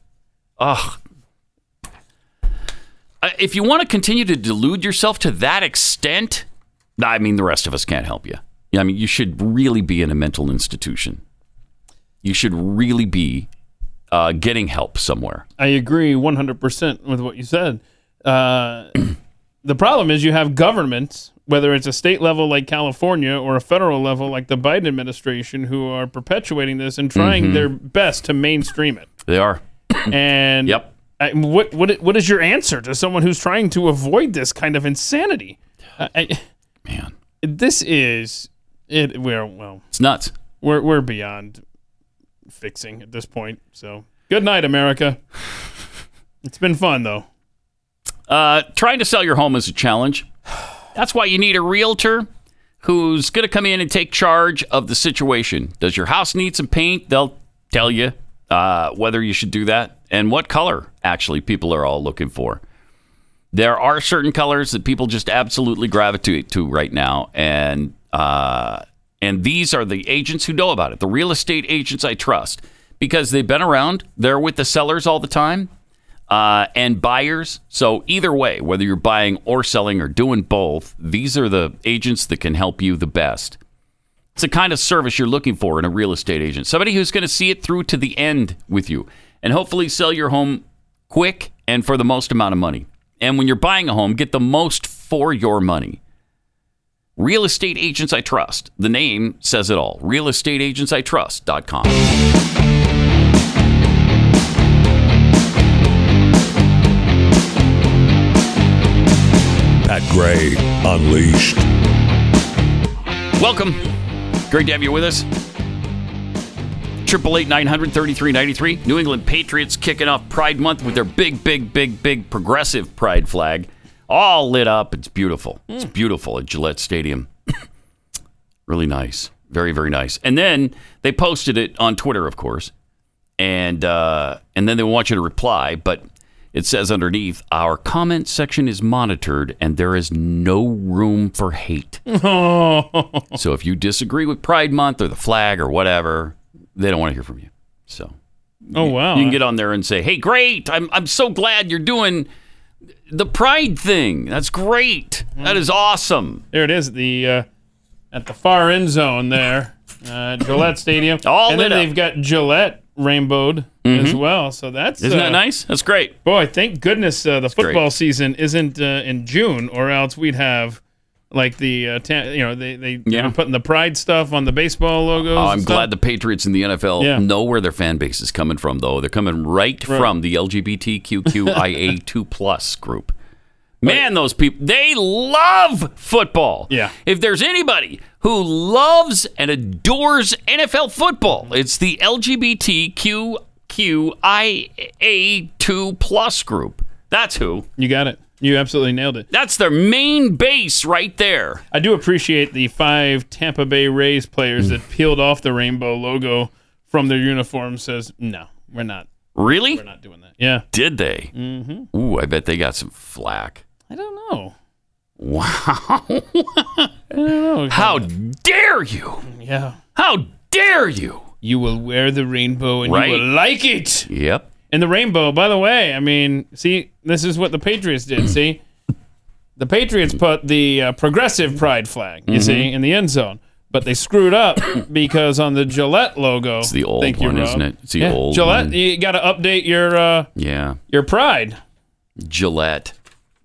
[SPEAKER 2] Ugh. Uh, If you want to continue to delude yourself to that extent, I mean, the rest of us can't help you. I mean, you should really be in a mental institution. You should really be uh, getting help somewhere.
[SPEAKER 3] I agree 100% with what you said. Uh, the problem is you have governments, whether it's a state level like California or a federal level like the Biden administration, who are perpetuating this and trying
[SPEAKER 2] Mhm.
[SPEAKER 3] their best to mainstream it.
[SPEAKER 2] They are.
[SPEAKER 3] And
[SPEAKER 2] yep.
[SPEAKER 3] I, what what what is your answer to someone who's trying to avoid this kind of insanity? I, I-
[SPEAKER 2] Man,
[SPEAKER 3] this is it. We're well,
[SPEAKER 2] It's nuts.
[SPEAKER 3] we're we're beyond fixing at this point. So good night, America. It's been fun though.
[SPEAKER 2] Uh, trying to sell your home is a challenge. That's why you need a realtor who's going to come in and take charge of the situation. Does your house need some paint? They'll tell you uh, whether you should do that and what color actually people are all looking for. There are certain colors that people just absolutely gravitate to right now, and uh, and these are the agents who know about it. The real estate agents I trust because they've been around. They're with the sellers all the time uh, and buyers. So either way, whether you're buying or selling or doing both, these are the agents that can help you the best. It's the kind of service you're looking for in a real estate agent. Somebody who's going to see it through to the end with you and hopefully sell your home quick and for the most amount of money. And when you're buying a home, get the most for your money. Real Estate Agents I Trust. The name says it all. RealestateAgentsITrust.com.
[SPEAKER 18] Pat Gray Unleashed.
[SPEAKER 2] Welcome. Great to have you with us. Triple eight nine hundred thirty three ninety three. New England Patriots kicking off Pride Month with their big, big, big, big progressive pride flag, all lit up. It's beautiful. It's beautiful at Gillette Stadium. really nice. Very, very nice. And then they posted it on Twitter, of course, and uh, and then they want you to reply, but it says underneath, our comment section is monitored and there is no room for hate. So if you disagree with Pride Month or the flag or whatever, they don't want to hear from you. So
[SPEAKER 3] Oh wow.
[SPEAKER 2] you can get on there and say, "Hey, great! I'm I'm so glad you're doing the Pride thing. That's great. That is awesome."
[SPEAKER 3] There it is, the uh, at the far end zone there, uh, Gillette Stadium.
[SPEAKER 2] All
[SPEAKER 3] and then
[SPEAKER 2] up.
[SPEAKER 3] they've got Gillette rainbowed as
[SPEAKER 2] Mhm.
[SPEAKER 3] well. So that's
[SPEAKER 2] Isn't that
[SPEAKER 3] uh,
[SPEAKER 2] nice? That's great.
[SPEAKER 3] Boy, thank goodness uh, the
[SPEAKER 2] great.
[SPEAKER 3] football season isn't uh, in June, or else we'd have like the uh, ta- you know they they
[SPEAKER 2] Yeah.
[SPEAKER 3] putting the pride stuff on the baseball logos.
[SPEAKER 2] Oh, I'm glad the Patriots and the NFL
[SPEAKER 3] Yeah.
[SPEAKER 2] know where their fan base is coming from, though. They're coming right,
[SPEAKER 3] Right.
[SPEAKER 2] from the LGBTQIA2 plus group. Man, those people, they love football.
[SPEAKER 3] Yeah.
[SPEAKER 2] If there's anybody who loves and adores NFL football, it's the LGBTQIA2 plus group. That's who.
[SPEAKER 3] You got it. You absolutely nailed it.
[SPEAKER 2] That's their main base right there.
[SPEAKER 3] I do appreciate the five Tampa Bay Rays players that peeled off the rainbow logo from their uniform. Says, no, we're not.
[SPEAKER 2] Really?
[SPEAKER 3] We're not doing that. Yeah.
[SPEAKER 2] Did they?
[SPEAKER 3] Mm-hmm.
[SPEAKER 2] Ooh, I bet they got some flack.
[SPEAKER 3] I don't know.
[SPEAKER 2] Wow.
[SPEAKER 3] I don't know.
[SPEAKER 2] How dare you?
[SPEAKER 3] Yeah.
[SPEAKER 2] How dare you?
[SPEAKER 3] You will wear the rainbow and
[SPEAKER 2] Right.
[SPEAKER 3] you will like it.
[SPEAKER 2] Yep.
[SPEAKER 3] And the rainbow, by the way, I mean, see, this is what the Patriots did. see, the Patriots put the uh, progressive pride flag, you
[SPEAKER 2] Mhm.
[SPEAKER 3] see, in the end zone, but they screwed up because on the Gillette logo,
[SPEAKER 2] It's the old
[SPEAKER 3] thank you,
[SPEAKER 2] one,
[SPEAKER 3] Rob.
[SPEAKER 2] isn't it? It's the
[SPEAKER 3] Yeah,
[SPEAKER 2] old
[SPEAKER 3] Gillette.
[SPEAKER 2] one.
[SPEAKER 3] You got to update your uh,
[SPEAKER 2] Yeah.
[SPEAKER 3] your pride.
[SPEAKER 2] Gillette.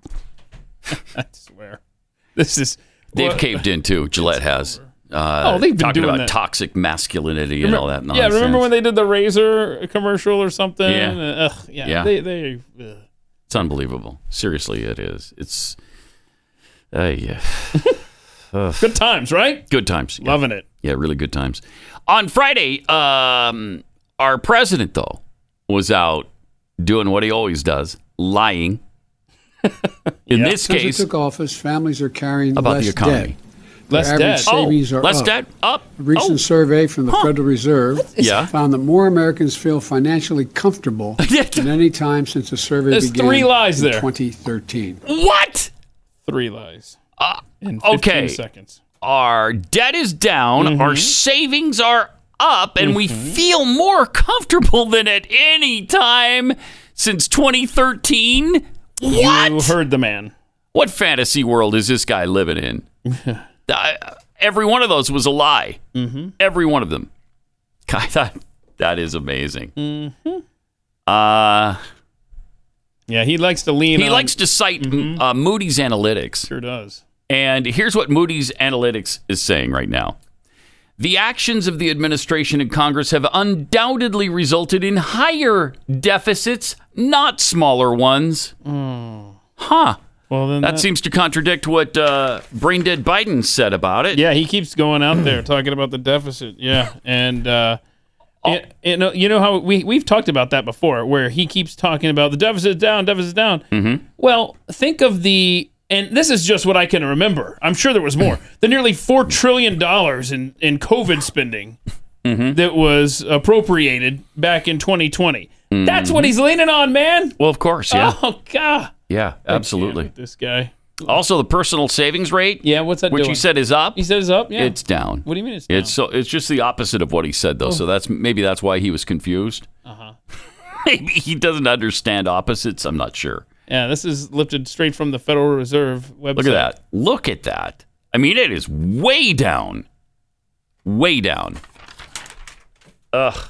[SPEAKER 3] I swear, this is
[SPEAKER 2] They've
[SPEAKER 3] well,
[SPEAKER 2] caved in too. Gillette has. Uh,
[SPEAKER 3] Oh, they've been
[SPEAKER 2] talking
[SPEAKER 3] doing
[SPEAKER 2] about
[SPEAKER 3] that.
[SPEAKER 2] toxic masculinity and
[SPEAKER 3] Remember-
[SPEAKER 2] all that nonsense.
[SPEAKER 3] Yeah,
[SPEAKER 2] nonsense.
[SPEAKER 3] remember when they did the razor commercial or something?
[SPEAKER 2] Yeah.
[SPEAKER 3] Uh, ugh, yeah.
[SPEAKER 2] Yeah.
[SPEAKER 3] They, they, ugh.
[SPEAKER 2] It's unbelievable. Seriously, it is. It's. Uh, yeah.
[SPEAKER 3] Good times, right?
[SPEAKER 2] Good times. Yeah.
[SPEAKER 3] Loving it.
[SPEAKER 2] Yeah, really good times. On Friday, um, our president though was out doing what he always does, lying. In this
[SPEAKER 4] Since
[SPEAKER 2] case,
[SPEAKER 4] he took office, families are carrying
[SPEAKER 2] About the economy.
[SPEAKER 4] debt.
[SPEAKER 3] Less
[SPEAKER 4] Their average
[SPEAKER 3] debt.
[SPEAKER 4] savings
[SPEAKER 2] Oh,
[SPEAKER 4] are
[SPEAKER 2] less
[SPEAKER 4] up.
[SPEAKER 2] debt up.
[SPEAKER 4] A recent
[SPEAKER 2] Oh.
[SPEAKER 4] survey from the Federal Reserve
[SPEAKER 2] Yeah.
[SPEAKER 4] found that more Americans feel financially comfortable than any time since the survey
[SPEAKER 3] There's
[SPEAKER 4] began
[SPEAKER 3] three lies
[SPEAKER 4] in
[SPEAKER 3] there.
[SPEAKER 4] 2013.
[SPEAKER 2] What?
[SPEAKER 3] Three lies.
[SPEAKER 2] Uh,
[SPEAKER 3] in 15
[SPEAKER 2] okay.
[SPEAKER 3] seconds.
[SPEAKER 2] Our debt is down.
[SPEAKER 3] Mm-hmm.
[SPEAKER 2] Our savings are up, and we feel more comfortable than at any time since 2013. What?
[SPEAKER 3] You heard the man.
[SPEAKER 2] What fantasy world is this guy living in? Uh, every one of those was a lie.
[SPEAKER 3] Mm-hmm.
[SPEAKER 2] Every one of them. I thought that is amazing.
[SPEAKER 3] Mm-hmm.
[SPEAKER 2] Uh,
[SPEAKER 3] Yeah, he likes to lean.
[SPEAKER 2] he
[SPEAKER 3] on-
[SPEAKER 2] likes to cite
[SPEAKER 3] Mm-hmm.
[SPEAKER 2] uh, Moody's Analytics.
[SPEAKER 3] Sure does.
[SPEAKER 2] And here's what Moody's Analytics is saying right now. The actions of the administration and Congress have undoubtedly resulted in higher deficits, not smaller ones. Huh.
[SPEAKER 3] Well, then
[SPEAKER 2] That seems to contradict what uh, brain dead Biden said about it.
[SPEAKER 3] Yeah, he keeps going out there talking about the deficit. Yeah, and uh,
[SPEAKER 2] Oh.
[SPEAKER 3] it- you know, you know how we we've talked about that before, where he keeps talking about the deficit's down, deficit's down.
[SPEAKER 2] Mm-hmm.
[SPEAKER 3] Well, think of the, and this is just what I can remember. I'm sure there was more. the nearly four trillion dollars in in COVID spending
[SPEAKER 2] Mm-hmm.
[SPEAKER 3] that was appropriated back in 2020. That's
[SPEAKER 2] Mm-hmm.
[SPEAKER 3] what he's leaning on, man.
[SPEAKER 2] Well, of course, yeah.
[SPEAKER 3] Oh God.
[SPEAKER 2] Yeah, absolutely.
[SPEAKER 3] This guy.
[SPEAKER 2] Also, the personal savings rate,
[SPEAKER 3] Yeah, what's that
[SPEAKER 2] which
[SPEAKER 3] doing?
[SPEAKER 2] he said is up,
[SPEAKER 3] He said it's up. Yeah.
[SPEAKER 2] it's down.
[SPEAKER 3] What do you mean it's down?
[SPEAKER 2] It's so it's just the opposite of what he said though. So that's maybe that's why he was confused.
[SPEAKER 3] uh-huh.
[SPEAKER 2] maybe he doesn't understand opposites. I'm not sure.
[SPEAKER 3] Yeah, this is lifted straight from the Federal Reserve website.
[SPEAKER 2] Look at that. Look at that. I mean, it is way down. Way down. Ugh.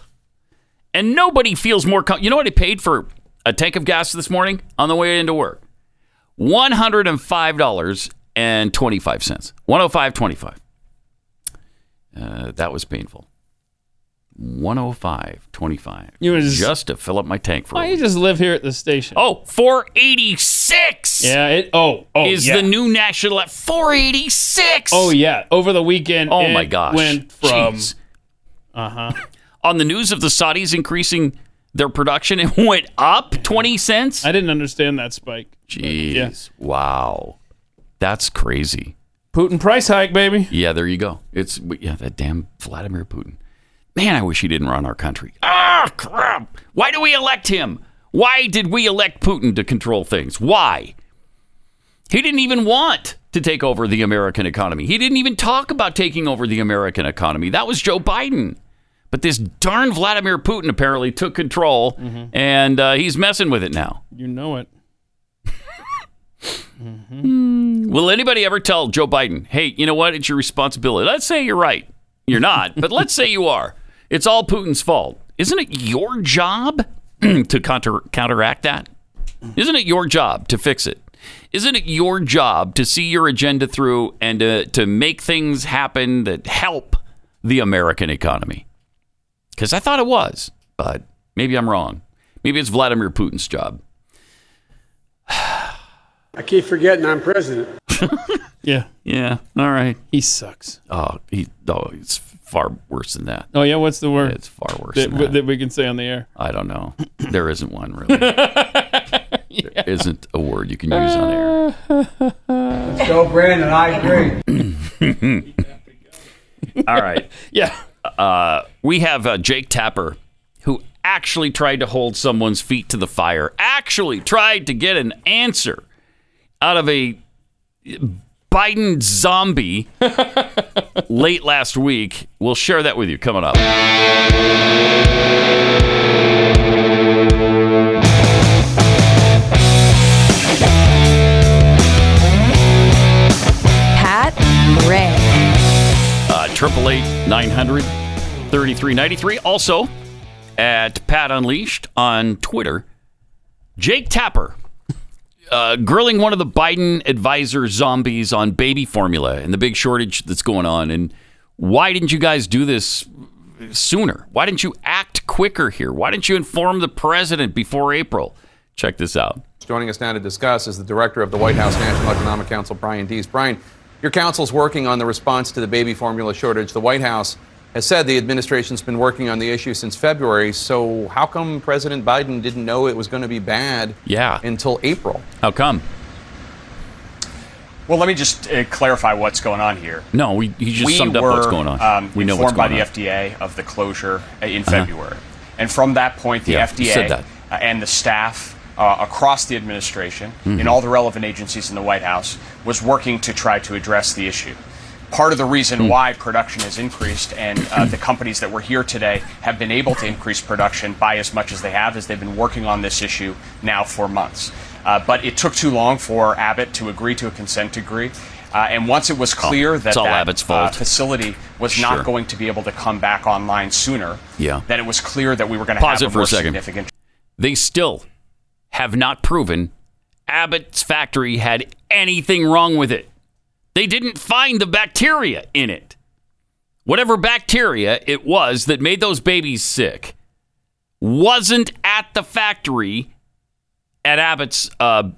[SPEAKER 2] And nobody feels more. Com- you know what I paid for a tank of gas this morning on the way into work? One hundred and five dollars and twenty five cents. One hundred five twenty five. Uh, that was painful. One hundred five twenty five.
[SPEAKER 3] You was-
[SPEAKER 2] just to fill up my tank for.
[SPEAKER 3] Why you just live here at the station?
[SPEAKER 2] Oh, 486
[SPEAKER 3] yeah. It. Oh. Oh.
[SPEAKER 2] is
[SPEAKER 3] yeah.
[SPEAKER 2] the new national at 486.
[SPEAKER 3] Oh yeah. Over the weekend.
[SPEAKER 2] Oh my gosh.
[SPEAKER 3] Went from. Uh huh.
[SPEAKER 2] On the news of the Saudis increasing their production, it went up 20 cents.
[SPEAKER 3] I didn't understand that spike.
[SPEAKER 2] Jeez.
[SPEAKER 3] Yeah.
[SPEAKER 2] Wow. That's crazy.
[SPEAKER 3] Putin price hike, baby.
[SPEAKER 2] Yeah, there you go. It's yeah, that damn Vladimir Putin. Man, I wish he didn't run our country. Ah, crap. Why do we elect him? Why did we elect Putin to control things? Why? He didn't even want to take over the American economy. He didn't even talk about taking over the American economy. That was Joe Biden. But this darn Vladimir Putin apparently took control, and uh, he's messing with it now.
[SPEAKER 3] You know it.
[SPEAKER 2] Will anybody ever tell Joe Biden, hey, you know what? It's your responsibility. Let's say you're right. You're not, but let's say you are. It's all Putin's fault. Isn't it your job to counter- counteract that? Isn't it your job to fix it? Isn't it your job to see your agenda through and to, to make things happen that help the American economy? Because I thought it was, but maybe I'm wrong. Maybe it's Vladimir Putin's job.
[SPEAKER 4] I keep forgetting I'm president.
[SPEAKER 3] Yeah.
[SPEAKER 2] Yeah. All right.
[SPEAKER 3] He sucks.
[SPEAKER 2] Oh, he. Oh, it's far worse than that.
[SPEAKER 3] Oh yeah. What's the word?
[SPEAKER 2] It's far worse
[SPEAKER 3] that,
[SPEAKER 2] than that.
[SPEAKER 3] that we can say on the air.
[SPEAKER 2] I don't know. There isn't one really. There isn't a word you can use on air.
[SPEAKER 5] Let's go, Brandon. I agree.
[SPEAKER 2] All right.
[SPEAKER 3] yeah.
[SPEAKER 2] Uh, we have uh, Jake Tapper, who actually tried to hold someone's feet to the fire, actually tried to get an answer out of a Biden zombie late last week. We'll share that with you coming up.
[SPEAKER 17] Pat Gray.
[SPEAKER 2] Uh, Triple eight nine hundred thirty three ninety three. Also at Pat Unleashed on Twitter. Jake Tapper uh, grilling one of the Biden advisor zombies on baby formula and the big shortage that's going on. And why didn't you guys do this sooner? Why didn't you act quicker here? Why didn't you inform the president before April? Check this out.
[SPEAKER 19] Joining us now to discuss is the director of the White House National Economic Council, Brian Deese. Brian, your council's working on the response to the baby formula shortage. The White House has said the administration's been working on the issue since February. So how come President Biden didn't know it was going to be bad
[SPEAKER 2] Yeah.
[SPEAKER 19] until April?
[SPEAKER 2] How come?
[SPEAKER 20] Well, let me just uh, clarify what's going on here.
[SPEAKER 2] No, we, he just
[SPEAKER 20] we
[SPEAKER 2] summed up what's going on.
[SPEAKER 20] Um,
[SPEAKER 2] we know
[SPEAKER 20] informed
[SPEAKER 2] what's going
[SPEAKER 20] by
[SPEAKER 2] on.
[SPEAKER 20] the FDA of the closure uh, in
[SPEAKER 2] Uh-huh.
[SPEAKER 20] February, and from that point, the
[SPEAKER 2] Yeah,
[SPEAKER 20] FDA
[SPEAKER 2] said that.
[SPEAKER 20] uh, and the staff uh, across the administration,
[SPEAKER 2] Mhm.
[SPEAKER 20] in all the relevant agencies in the White House, was working to try to address the issue. Part of the reason
[SPEAKER 2] Hmm.
[SPEAKER 20] why production has increased and uh, the companies that were here today have been able to increase production by as much as they have is they've been working on this issue now for months. Uh, but it took too long for Abbott to agree to a consent decree. Uh, and once it was clear that
[SPEAKER 2] Oh, it's all
[SPEAKER 20] that
[SPEAKER 2] Abbott's
[SPEAKER 20] uh, facility was
[SPEAKER 2] Sure.
[SPEAKER 20] not going to be able to come back online sooner,
[SPEAKER 2] Yeah.
[SPEAKER 20] then it was clear that we were going to
[SPEAKER 2] Pause
[SPEAKER 20] have
[SPEAKER 2] it
[SPEAKER 20] a
[SPEAKER 2] for a
[SPEAKER 20] more
[SPEAKER 2] second.
[SPEAKER 20] significant
[SPEAKER 2] They still have not proven Abbott's factory had anything wrong with it. They didn't find the bacteria in it. Whatever bacteria it was that made those babies sick wasn't at the factory at Abbott's uh,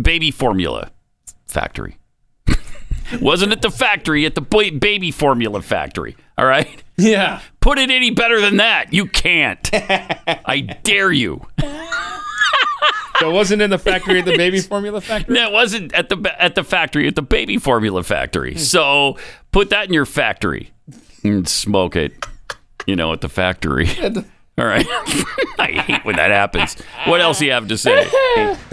[SPEAKER 2] baby formula factory. wasn't at the factory at the baby formula factory. All right?
[SPEAKER 3] Yeah.
[SPEAKER 2] Put it any better than that. You can't. I dare you.
[SPEAKER 3] So it wasn't in the factory at the baby formula factory?
[SPEAKER 2] No, it wasn't at the at the factory at the baby formula factory. Hmm. So put that in your factory and smoke it. You know, at the factory. All right. I hate when that happens. What else do you have to say?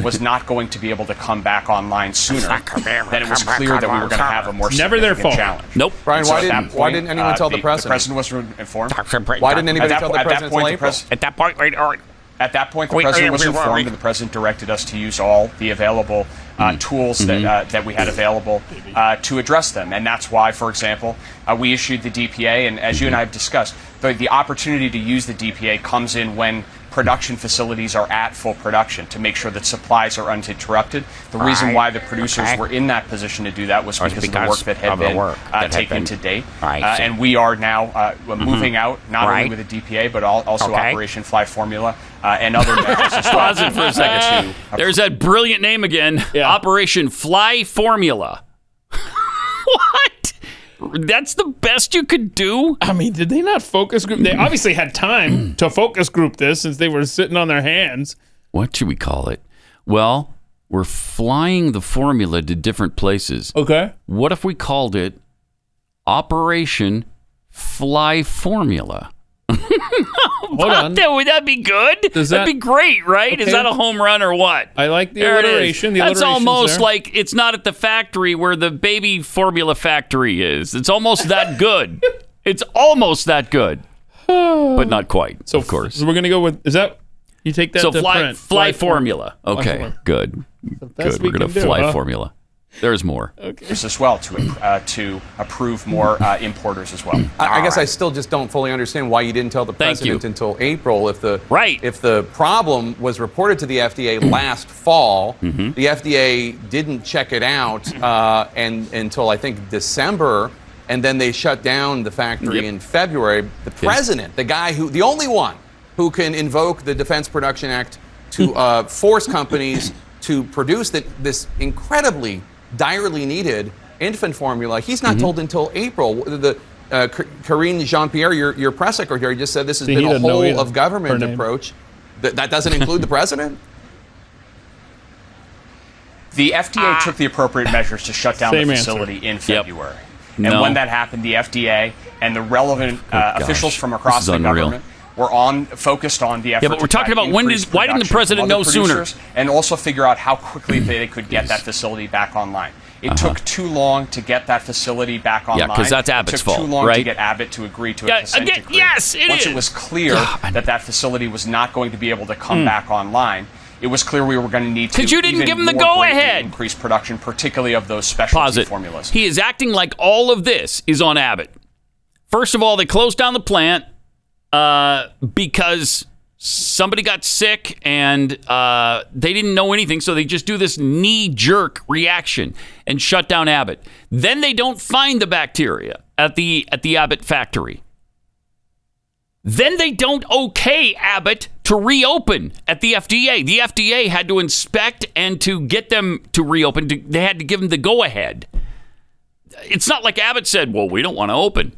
[SPEAKER 20] was not going to be able to come back online sooner, then it was clear that we were going to have a more
[SPEAKER 3] Never their
[SPEAKER 20] significant
[SPEAKER 3] fault.
[SPEAKER 20] challenge.
[SPEAKER 2] Nope.
[SPEAKER 19] Brian,
[SPEAKER 20] so
[SPEAKER 19] why didn't-
[SPEAKER 20] that
[SPEAKER 19] why didn't anyone uh, tell the
[SPEAKER 20] The
[SPEAKER 19] president?
[SPEAKER 20] president was informed.
[SPEAKER 19] Why didn't anybody
[SPEAKER 20] At that
[SPEAKER 19] tell the
[SPEAKER 20] po- at that point,
[SPEAKER 19] until
[SPEAKER 20] the pres- At that point, wait, all right. At that point, the
[SPEAKER 19] Wait,
[SPEAKER 20] president
[SPEAKER 19] wait,
[SPEAKER 20] was
[SPEAKER 19] wait,
[SPEAKER 20] informed, and the president directed us to use all the available uh, tools that uh, that we had available uh, to address them. And that's why, for example, uh, we issued the DPA. And as you and I have discussed, the, the opportunity to use the DPA comes in when production facilities are at full production to make sure that supplies are uninterrupted. The reason why the producers
[SPEAKER 21] Okay.
[SPEAKER 20] were in that position to do that was
[SPEAKER 21] Was
[SPEAKER 20] because, of the work that had been
[SPEAKER 21] work
[SPEAKER 20] uh,
[SPEAKER 21] that had
[SPEAKER 20] taken
[SPEAKER 21] been-
[SPEAKER 20] to date.
[SPEAKER 21] I
[SPEAKER 20] Uh, and we are now uh, moving out not
[SPEAKER 21] Right.
[SPEAKER 20] only with the DPA but al- also
[SPEAKER 21] Okay.
[SPEAKER 20] Operation Fly Formula uh, and other measures as well.
[SPEAKER 2] Pause it for a second. There's that brilliant name again. Operation Fly Formula. what? That's the best you could do?
[SPEAKER 3] I mean, did they not focus group? They obviously had time to focus group this since they were sitting on their hands.
[SPEAKER 2] What should we call it? Well, we're flying the formula to different places.
[SPEAKER 3] Okay.
[SPEAKER 2] What if we called it Operation Fly Formula?
[SPEAKER 3] Hold on.
[SPEAKER 2] That, would that be good?
[SPEAKER 3] Does
[SPEAKER 2] That'd be great, right? Is that a home run or what?
[SPEAKER 3] I like the
[SPEAKER 2] There
[SPEAKER 3] alliteration. The
[SPEAKER 2] That's almost
[SPEAKER 3] there.
[SPEAKER 2] like it's not at the factory where the baby formula factory is. It's almost that good. it's almost that good, but not quite.
[SPEAKER 3] So
[SPEAKER 2] of course.
[SPEAKER 3] So we're gonna go with. Is that you take that
[SPEAKER 2] so
[SPEAKER 3] to
[SPEAKER 2] fly,
[SPEAKER 3] print?
[SPEAKER 2] fly,
[SPEAKER 3] form-
[SPEAKER 2] formula.
[SPEAKER 3] Fly
[SPEAKER 2] Okay,
[SPEAKER 3] formula.
[SPEAKER 2] good, good.
[SPEAKER 3] we
[SPEAKER 2] We're gonna
[SPEAKER 3] do,
[SPEAKER 2] fly
[SPEAKER 3] huh?
[SPEAKER 2] formula. There's more.
[SPEAKER 20] There's as well to uh, to approve more uh, importers as well.
[SPEAKER 19] I, I guess I still just don't fully understand why you didn't tell the president until April. If the
[SPEAKER 2] right,
[SPEAKER 19] if the problem was reported to the FDA last fall, the FDA didn't check it out uh, and until I think December, and then they shut down the factory in February. The president, the guy who, the only one who can invoke the Defense Production Act to uh, force companies to produce that this incredibly direly needed infant formula. He's not told until April. The uh, Karine Jean-Pierre, your, your press secretary, just said this has
[SPEAKER 3] See,
[SPEAKER 19] been a whole of government approach. That, that doesn't include the president.
[SPEAKER 20] The FDA took the appropriate measures to shut down
[SPEAKER 3] Same
[SPEAKER 20] the
[SPEAKER 3] answer.
[SPEAKER 20] facility in
[SPEAKER 2] Yep.
[SPEAKER 20] February.
[SPEAKER 2] No.
[SPEAKER 20] And when that happened, the FDA and the relevant uh, officials from across the
[SPEAKER 2] unreal.
[SPEAKER 20] government were on focused on the effort.
[SPEAKER 2] Yeah, but we're talking about when did- why didn't the president know sooner?
[SPEAKER 20] And also figure out how quickly they could get that facility back online. It
[SPEAKER 2] Uh-huh.
[SPEAKER 20] took too long to get that facility back online.
[SPEAKER 2] Yeah,
[SPEAKER 20] online.
[SPEAKER 2] 'cause that's Abbott's
[SPEAKER 20] It
[SPEAKER 2] Abbott's
[SPEAKER 20] took too
[SPEAKER 2] fault,
[SPEAKER 20] long to get Abbott to agree to
[SPEAKER 2] Yeah,
[SPEAKER 20] a consent
[SPEAKER 2] again,
[SPEAKER 20] decree.
[SPEAKER 2] yes, it
[SPEAKER 20] Once
[SPEAKER 2] is.
[SPEAKER 20] it was clear that that facility was not going to be able to come
[SPEAKER 2] Hmm.
[SPEAKER 20] back online, it was clear we were going to need to
[SPEAKER 2] 'Cause you didn't give 'em the go-ahead.
[SPEAKER 20] increase production, particularly of those specialty
[SPEAKER 2] it.
[SPEAKER 20] formulas.
[SPEAKER 2] He is acting like all of this is on Abbott. First of all, they closed down the plant uh, because somebody got sick and uh, they didn't know anything, so they just do this knee jerk reaction and shut down Abbott. Then they don't find the bacteria at the at the Abbott factory. Then they don't okay Abbott to reopen at the FDA. The FDA had to inspect and to get them to reopen. They had to give them the go ahead. It's not like Abbott said, "Well, we don't want to open."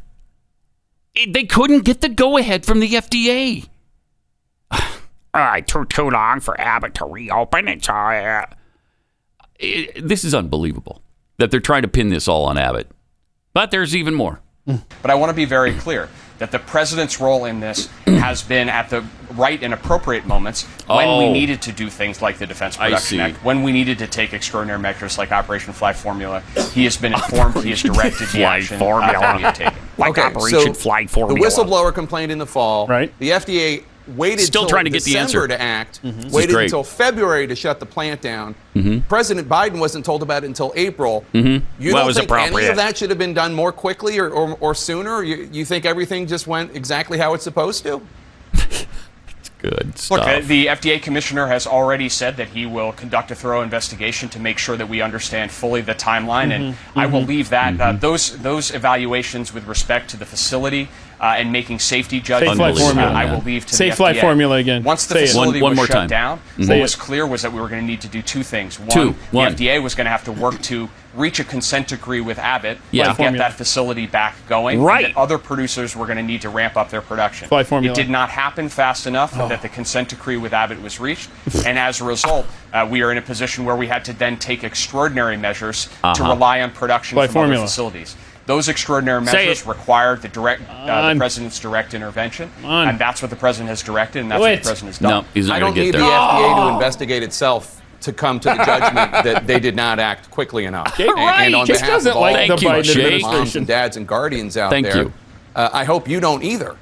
[SPEAKER 2] It- they couldn't get the go ahead from the FDA. All right, took too long for Abbott to reopen. It's all right. It- this is unbelievable that they're trying to pin this all on Abbott. But there's even more.
[SPEAKER 20] But I want to be very clear that the president's role in this has been at the right and appropriate moments when we
[SPEAKER 2] Oh.
[SPEAKER 20] needed to do things like the Defense Production. Act, when we needed to take extraordinary measures like Operation Fly Formula. He has been informed. he has directed the
[SPEAKER 2] Fly
[SPEAKER 20] action uh, that we have taken.
[SPEAKER 19] Okay, Operation so The whistleblower complained in the fall. Right. The FDA waited
[SPEAKER 2] Still trying to get the
[SPEAKER 19] December
[SPEAKER 2] answer.
[SPEAKER 19] to act.
[SPEAKER 2] Mhm.
[SPEAKER 19] Waited until February to shut the plant down.
[SPEAKER 2] Mhm.
[SPEAKER 19] President Biden wasn't told about it until April.
[SPEAKER 2] Mhm.
[SPEAKER 19] You
[SPEAKER 2] Well, it
[SPEAKER 19] don't think any of that should have been done more quickly or, or, or sooner? You, you think everything just went exactly how it's supposed to?
[SPEAKER 2] Good
[SPEAKER 20] Look,
[SPEAKER 2] stuff.
[SPEAKER 20] uh, the FDA commissioner has already said that he will conduct a thorough investigation to make sure that we understand fully the timeline, and
[SPEAKER 3] Mhm,
[SPEAKER 20] I will
[SPEAKER 3] mhm.
[SPEAKER 20] leave that uh, those those evaluations with respect to the facility uh, and making safety judgments.
[SPEAKER 3] Safe flight
[SPEAKER 20] uh,
[SPEAKER 3] formula.
[SPEAKER 20] I will leave to
[SPEAKER 3] Safe
[SPEAKER 20] the
[SPEAKER 3] flight
[SPEAKER 20] FDA.
[SPEAKER 3] formula again.
[SPEAKER 20] Once the
[SPEAKER 3] Say
[SPEAKER 20] facility
[SPEAKER 2] One- one
[SPEAKER 20] was
[SPEAKER 2] more
[SPEAKER 20] shut
[SPEAKER 2] time.
[SPEAKER 20] down,
[SPEAKER 2] Mhm.
[SPEAKER 20] what was clear was that we were going to need to do two things. One,
[SPEAKER 2] Two.
[SPEAKER 20] the
[SPEAKER 2] One.
[SPEAKER 20] FDA was going to have to work to reach a consent decree with Abbott
[SPEAKER 2] Yeah.
[SPEAKER 20] to get
[SPEAKER 2] Formula.
[SPEAKER 20] that facility back going. and
[SPEAKER 2] Right.
[SPEAKER 20] that other producers were going to need to ramp up their production.
[SPEAKER 3] Flight formula.
[SPEAKER 20] It did not happen fast enough
[SPEAKER 2] Oh.
[SPEAKER 20] that the consent decree with Abbott was reached, and as a result, uh, we are in a position where we had to then take extraordinary measures to
[SPEAKER 2] Uh-huh.
[SPEAKER 20] rely on production
[SPEAKER 3] By
[SPEAKER 20] from
[SPEAKER 3] formula.
[SPEAKER 20] other facilities. Those extraordinary measures required the direct, uh, the president's direct intervention,
[SPEAKER 3] On.
[SPEAKER 20] and that's what the president has directed, and that's
[SPEAKER 3] Do
[SPEAKER 20] what the president has done.
[SPEAKER 2] No, he's not
[SPEAKER 19] I don't
[SPEAKER 2] to
[SPEAKER 19] need
[SPEAKER 2] get
[SPEAKER 19] the
[SPEAKER 2] there.
[SPEAKER 19] FDA to investigate itself to come to the judgment that they did not act quickly enough.
[SPEAKER 3] Jay
[SPEAKER 19] And-
[SPEAKER 3] Wright
[SPEAKER 19] and on
[SPEAKER 3] just
[SPEAKER 19] behalf
[SPEAKER 3] doesn't
[SPEAKER 19] of all
[SPEAKER 3] like the
[SPEAKER 2] you,
[SPEAKER 3] Biden
[SPEAKER 2] Jay.
[SPEAKER 19] moms
[SPEAKER 3] administration.
[SPEAKER 19] and dads and guardians out
[SPEAKER 2] Thank
[SPEAKER 19] there,
[SPEAKER 2] you.
[SPEAKER 19] Uh, I hope you don't either.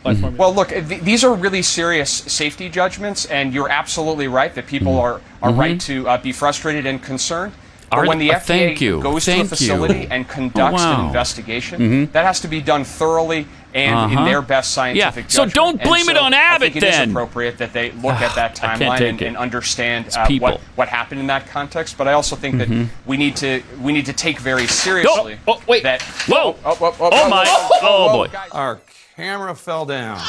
[SPEAKER 3] Flight formula.
[SPEAKER 20] Well, look, th- these are really serious safety judgments, and you're absolutely right that people are, are right to uh, be frustrated and concerned. But
[SPEAKER 2] Mm-hmm.
[SPEAKER 20] When the
[SPEAKER 2] uh,
[SPEAKER 20] FDA
[SPEAKER 2] thank you.
[SPEAKER 20] goes to a facility
[SPEAKER 2] you.
[SPEAKER 20] and conducts
[SPEAKER 2] Oh, wow.
[SPEAKER 20] an investigation,
[SPEAKER 2] Mhm.
[SPEAKER 20] that has to be done thoroughly and
[SPEAKER 2] Uh-huh.
[SPEAKER 20] in their best scientific
[SPEAKER 2] Yeah, so don't
[SPEAKER 20] And
[SPEAKER 2] blame it
[SPEAKER 20] so
[SPEAKER 2] on
[SPEAKER 20] I
[SPEAKER 2] Abbott
[SPEAKER 20] think it is
[SPEAKER 2] then.
[SPEAKER 20] appropriate that they look at that timeline and, and understand uh, what, what happened in that context. But I also think that
[SPEAKER 2] Mhm.
[SPEAKER 20] we need to we need to take very seriously
[SPEAKER 2] oh, wait.
[SPEAKER 20] that
[SPEAKER 2] Whoa.
[SPEAKER 20] oh, oh, oh,
[SPEAKER 2] Oh, my. Oh, boy.
[SPEAKER 19] Our camera fell down.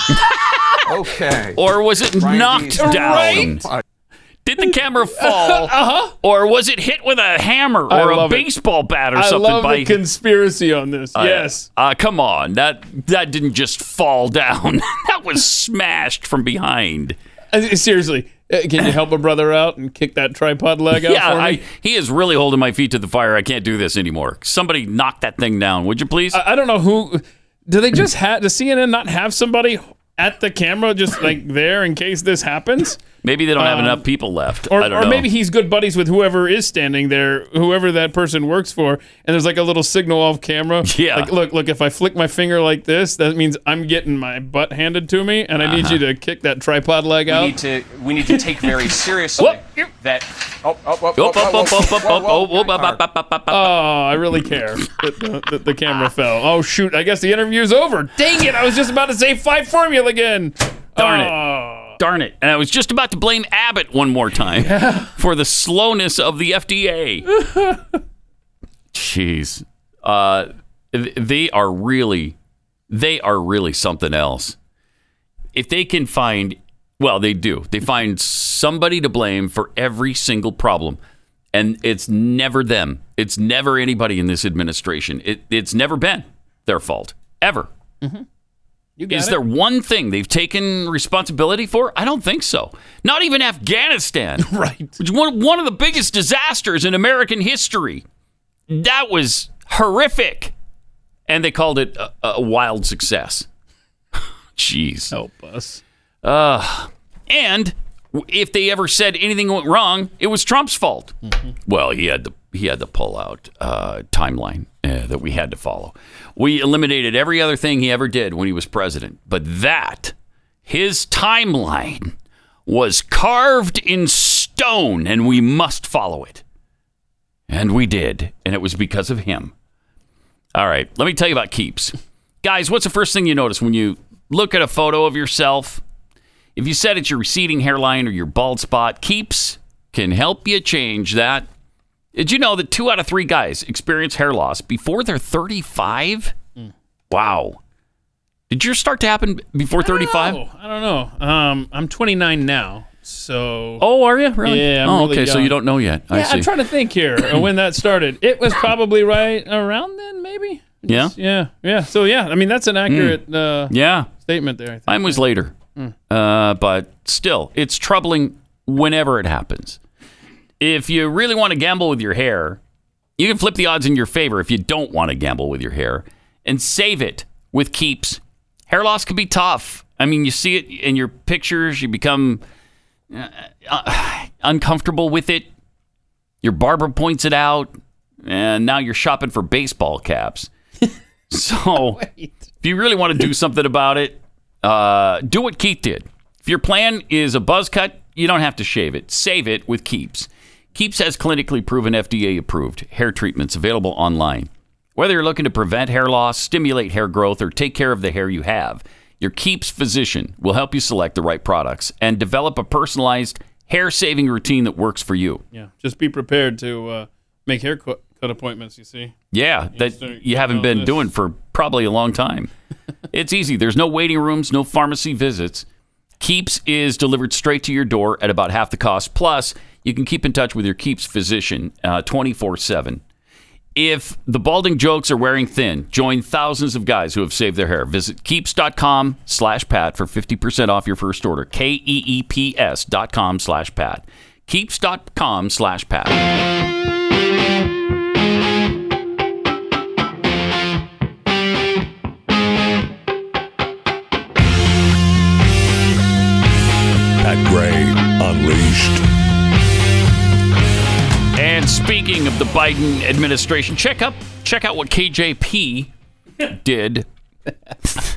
[SPEAKER 19] okay.
[SPEAKER 2] Or was it
[SPEAKER 19] Brian
[SPEAKER 2] knocked
[SPEAKER 19] Deese-
[SPEAKER 2] down? Did the camera fall?
[SPEAKER 3] Uh-huh.
[SPEAKER 2] Or was it hit with a hammer or a
[SPEAKER 3] love it.
[SPEAKER 2] baseball bat or
[SPEAKER 3] I
[SPEAKER 2] something?
[SPEAKER 3] love
[SPEAKER 2] by
[SPEAKER 3] the conspiracy on this.
[SPEAKER 2] Uh,
[SPEAKER 3] yes.
[SPEAKER 2] Uh, come on. That that didn't just fall down. that was smashed from behind.
[SPEAKER 3] Uh, Seriously, uh, can you help a brother out and kick that tripod leg out
[SPEAKER 2] yeah,
[SPEAKER 3] for me?
[SPEAKER 2] I, he is really holding my feet to the fire. I can't do this anymore. Somebody knock that thing down, would you please?
[SPEAKER 3] I, I don't know who. Do they just have? Does CNN not have somebody at the camera just like there in case this happens?
[SPEAKER 2] Maybe they don't have
[SPEAKER 3] um,
[SPEAKER 2] enough people left.
[SPEAKER 3] Or,
[SPEAKER 2] I don't
[SPEAKER 3] or
[SPEAKER 2] know.
[SPEAKER 3] maybe he's good buddies with whoever is standing there, whoever that person works for, and there's like a little signal off camera.
[SPEAKER 2] Yeah.
[SPEAKER 3] Like, look, look, if I flick my finger like this, that means I'm getting my butt handed to me, and I need
[SPEAKER 2] Uh-huh.
[SPEAKER 3] you to kick that tripod leg
[SPEAKER 20] we
[SPEAKER 3] out.
[SPEAKER 20] need to we need to take very seriously that oh oh oh.
[SPEAKER 3] Oh, I really care that the, that the camera fell. Oh shoot! I guess the interview's over. Dang it! I was just about to say five formula again.
[SPEAKER 2] Darn it. Darn it. And I was just about to blame Abbott one more time for the slowness of the FDA. Jeez. Uh, they are really, they are really something else. If they can find, well, they do. They find somebody to blame for every single problem. And it's never them. It's never anybody in this administration. It, it's never been their fault, ever.
[SPEAKER 3] Yeah, got
[SPEAKER 2] Is
[SPEAKER 3] it.
[SPEAKER 2] there one thing they've taken responsibility for? I don't think so. Not even Afghanistan.
[SPEAKER 3] right.
[SPEAKER 2] Which one, one of the biggest disasters in American history. That was horrific. And they called it a, a wild success. Jeez.
[SPEAKER 3] Help us.
[SPEAKER 2] Uh, and if they ever said anything went wrong, it was Trump's fault. Well, he had the he had the pull out uh, timeline uh, that we had to follow. We eliminated every other thing he ever did when he was president, but that his timeline was carved in stone, and we must follow it. And we did, and it was because of him. All right, let me tell you about Keeps. Guys, what's the first thing you notice when you look at a photo of yourself? If you said it's your receding hairline or your bald spot, Keeps can help you change that. Did you know that two out of three guys experience hair loss before they're 35? Wow. Did yours start to happen before 35?
[SPEAKER 3] Oh, I don't know. Um, I'm 29 now, so.
[SPEAKER 2] Oh, are you really?
[SPEAKER 3] Yeah. I'm
[SPEAKER 2] oh,
[SPEAKER 3] really
[SPEAKER 2] okay. So you don't know yet. I
[SPEAKER 3] Yeah,
[SPEAKER 2] see.
[SPEAKER 3] I'm trying to think here uh, when that started. It was probably right around then, maybe.
[SPEAKER 2] Yeah?
[SPEAKER 3] Yeah, yeah. So yeah, I mean that's an accurate uh,
[SPEAKER 2] Yeah.
[SPEAKER 3] statement there. I think.
[SPEAKER 2] Mine was later.
[SPEAKER 3] Mm.
[SPEAKER 2] Uh, but still, it's troubling whenever it happens. If you really want to gamble with your hair, you can flip the odds in your favor if you don't want to gamble with your hair and save it with Keeps. Hair loss can be tough. I mean, you see it in your pictures, you become uh, uh, uncomfortable with it. Your barber points it out, and now you're shopping for baseball caps. So, if you really want to do something about it, uh, do what Keith did. If your plan is a buzz cut, you don't have to shave it. Save it with Keeps. Keeps has clinically proven FDA approved hair treatments available online. Whether you're looking to prevent hair loss, stimulate hair growth, or take care of the hair you have, your Keeps physician will help you select the right products and develop a personalized hair saving routine that works for you.
[SPEAKER 3] Yeah, just be prepared to uh, make hair cut appointments. You see.
[SPEAKER 2] Yeah, that
[SPEAKER 3] start
[SPEAKER 2] you haven't been
[SPEAKER 3] this.
[SPEAKER 2] doing for probably a long time. it's easy. There's no waiting rooms, no pharmacy visits. Keeps is delivered straight to your door at about half the cost. Plus, you can keep in touch with your Keeps physician uh, 24 7. If the balding jokes are wearing thin, join thousands of guys who have saved their hair. Visit keeps.com slash pat for 50% off your first order. K E E P S dot com slash pat. Keeps.com slash pat.
[SPEAKER 18] Unleashed.
[SPEAKER 2] And speaking of the Biden administration, check up check out what KJP did.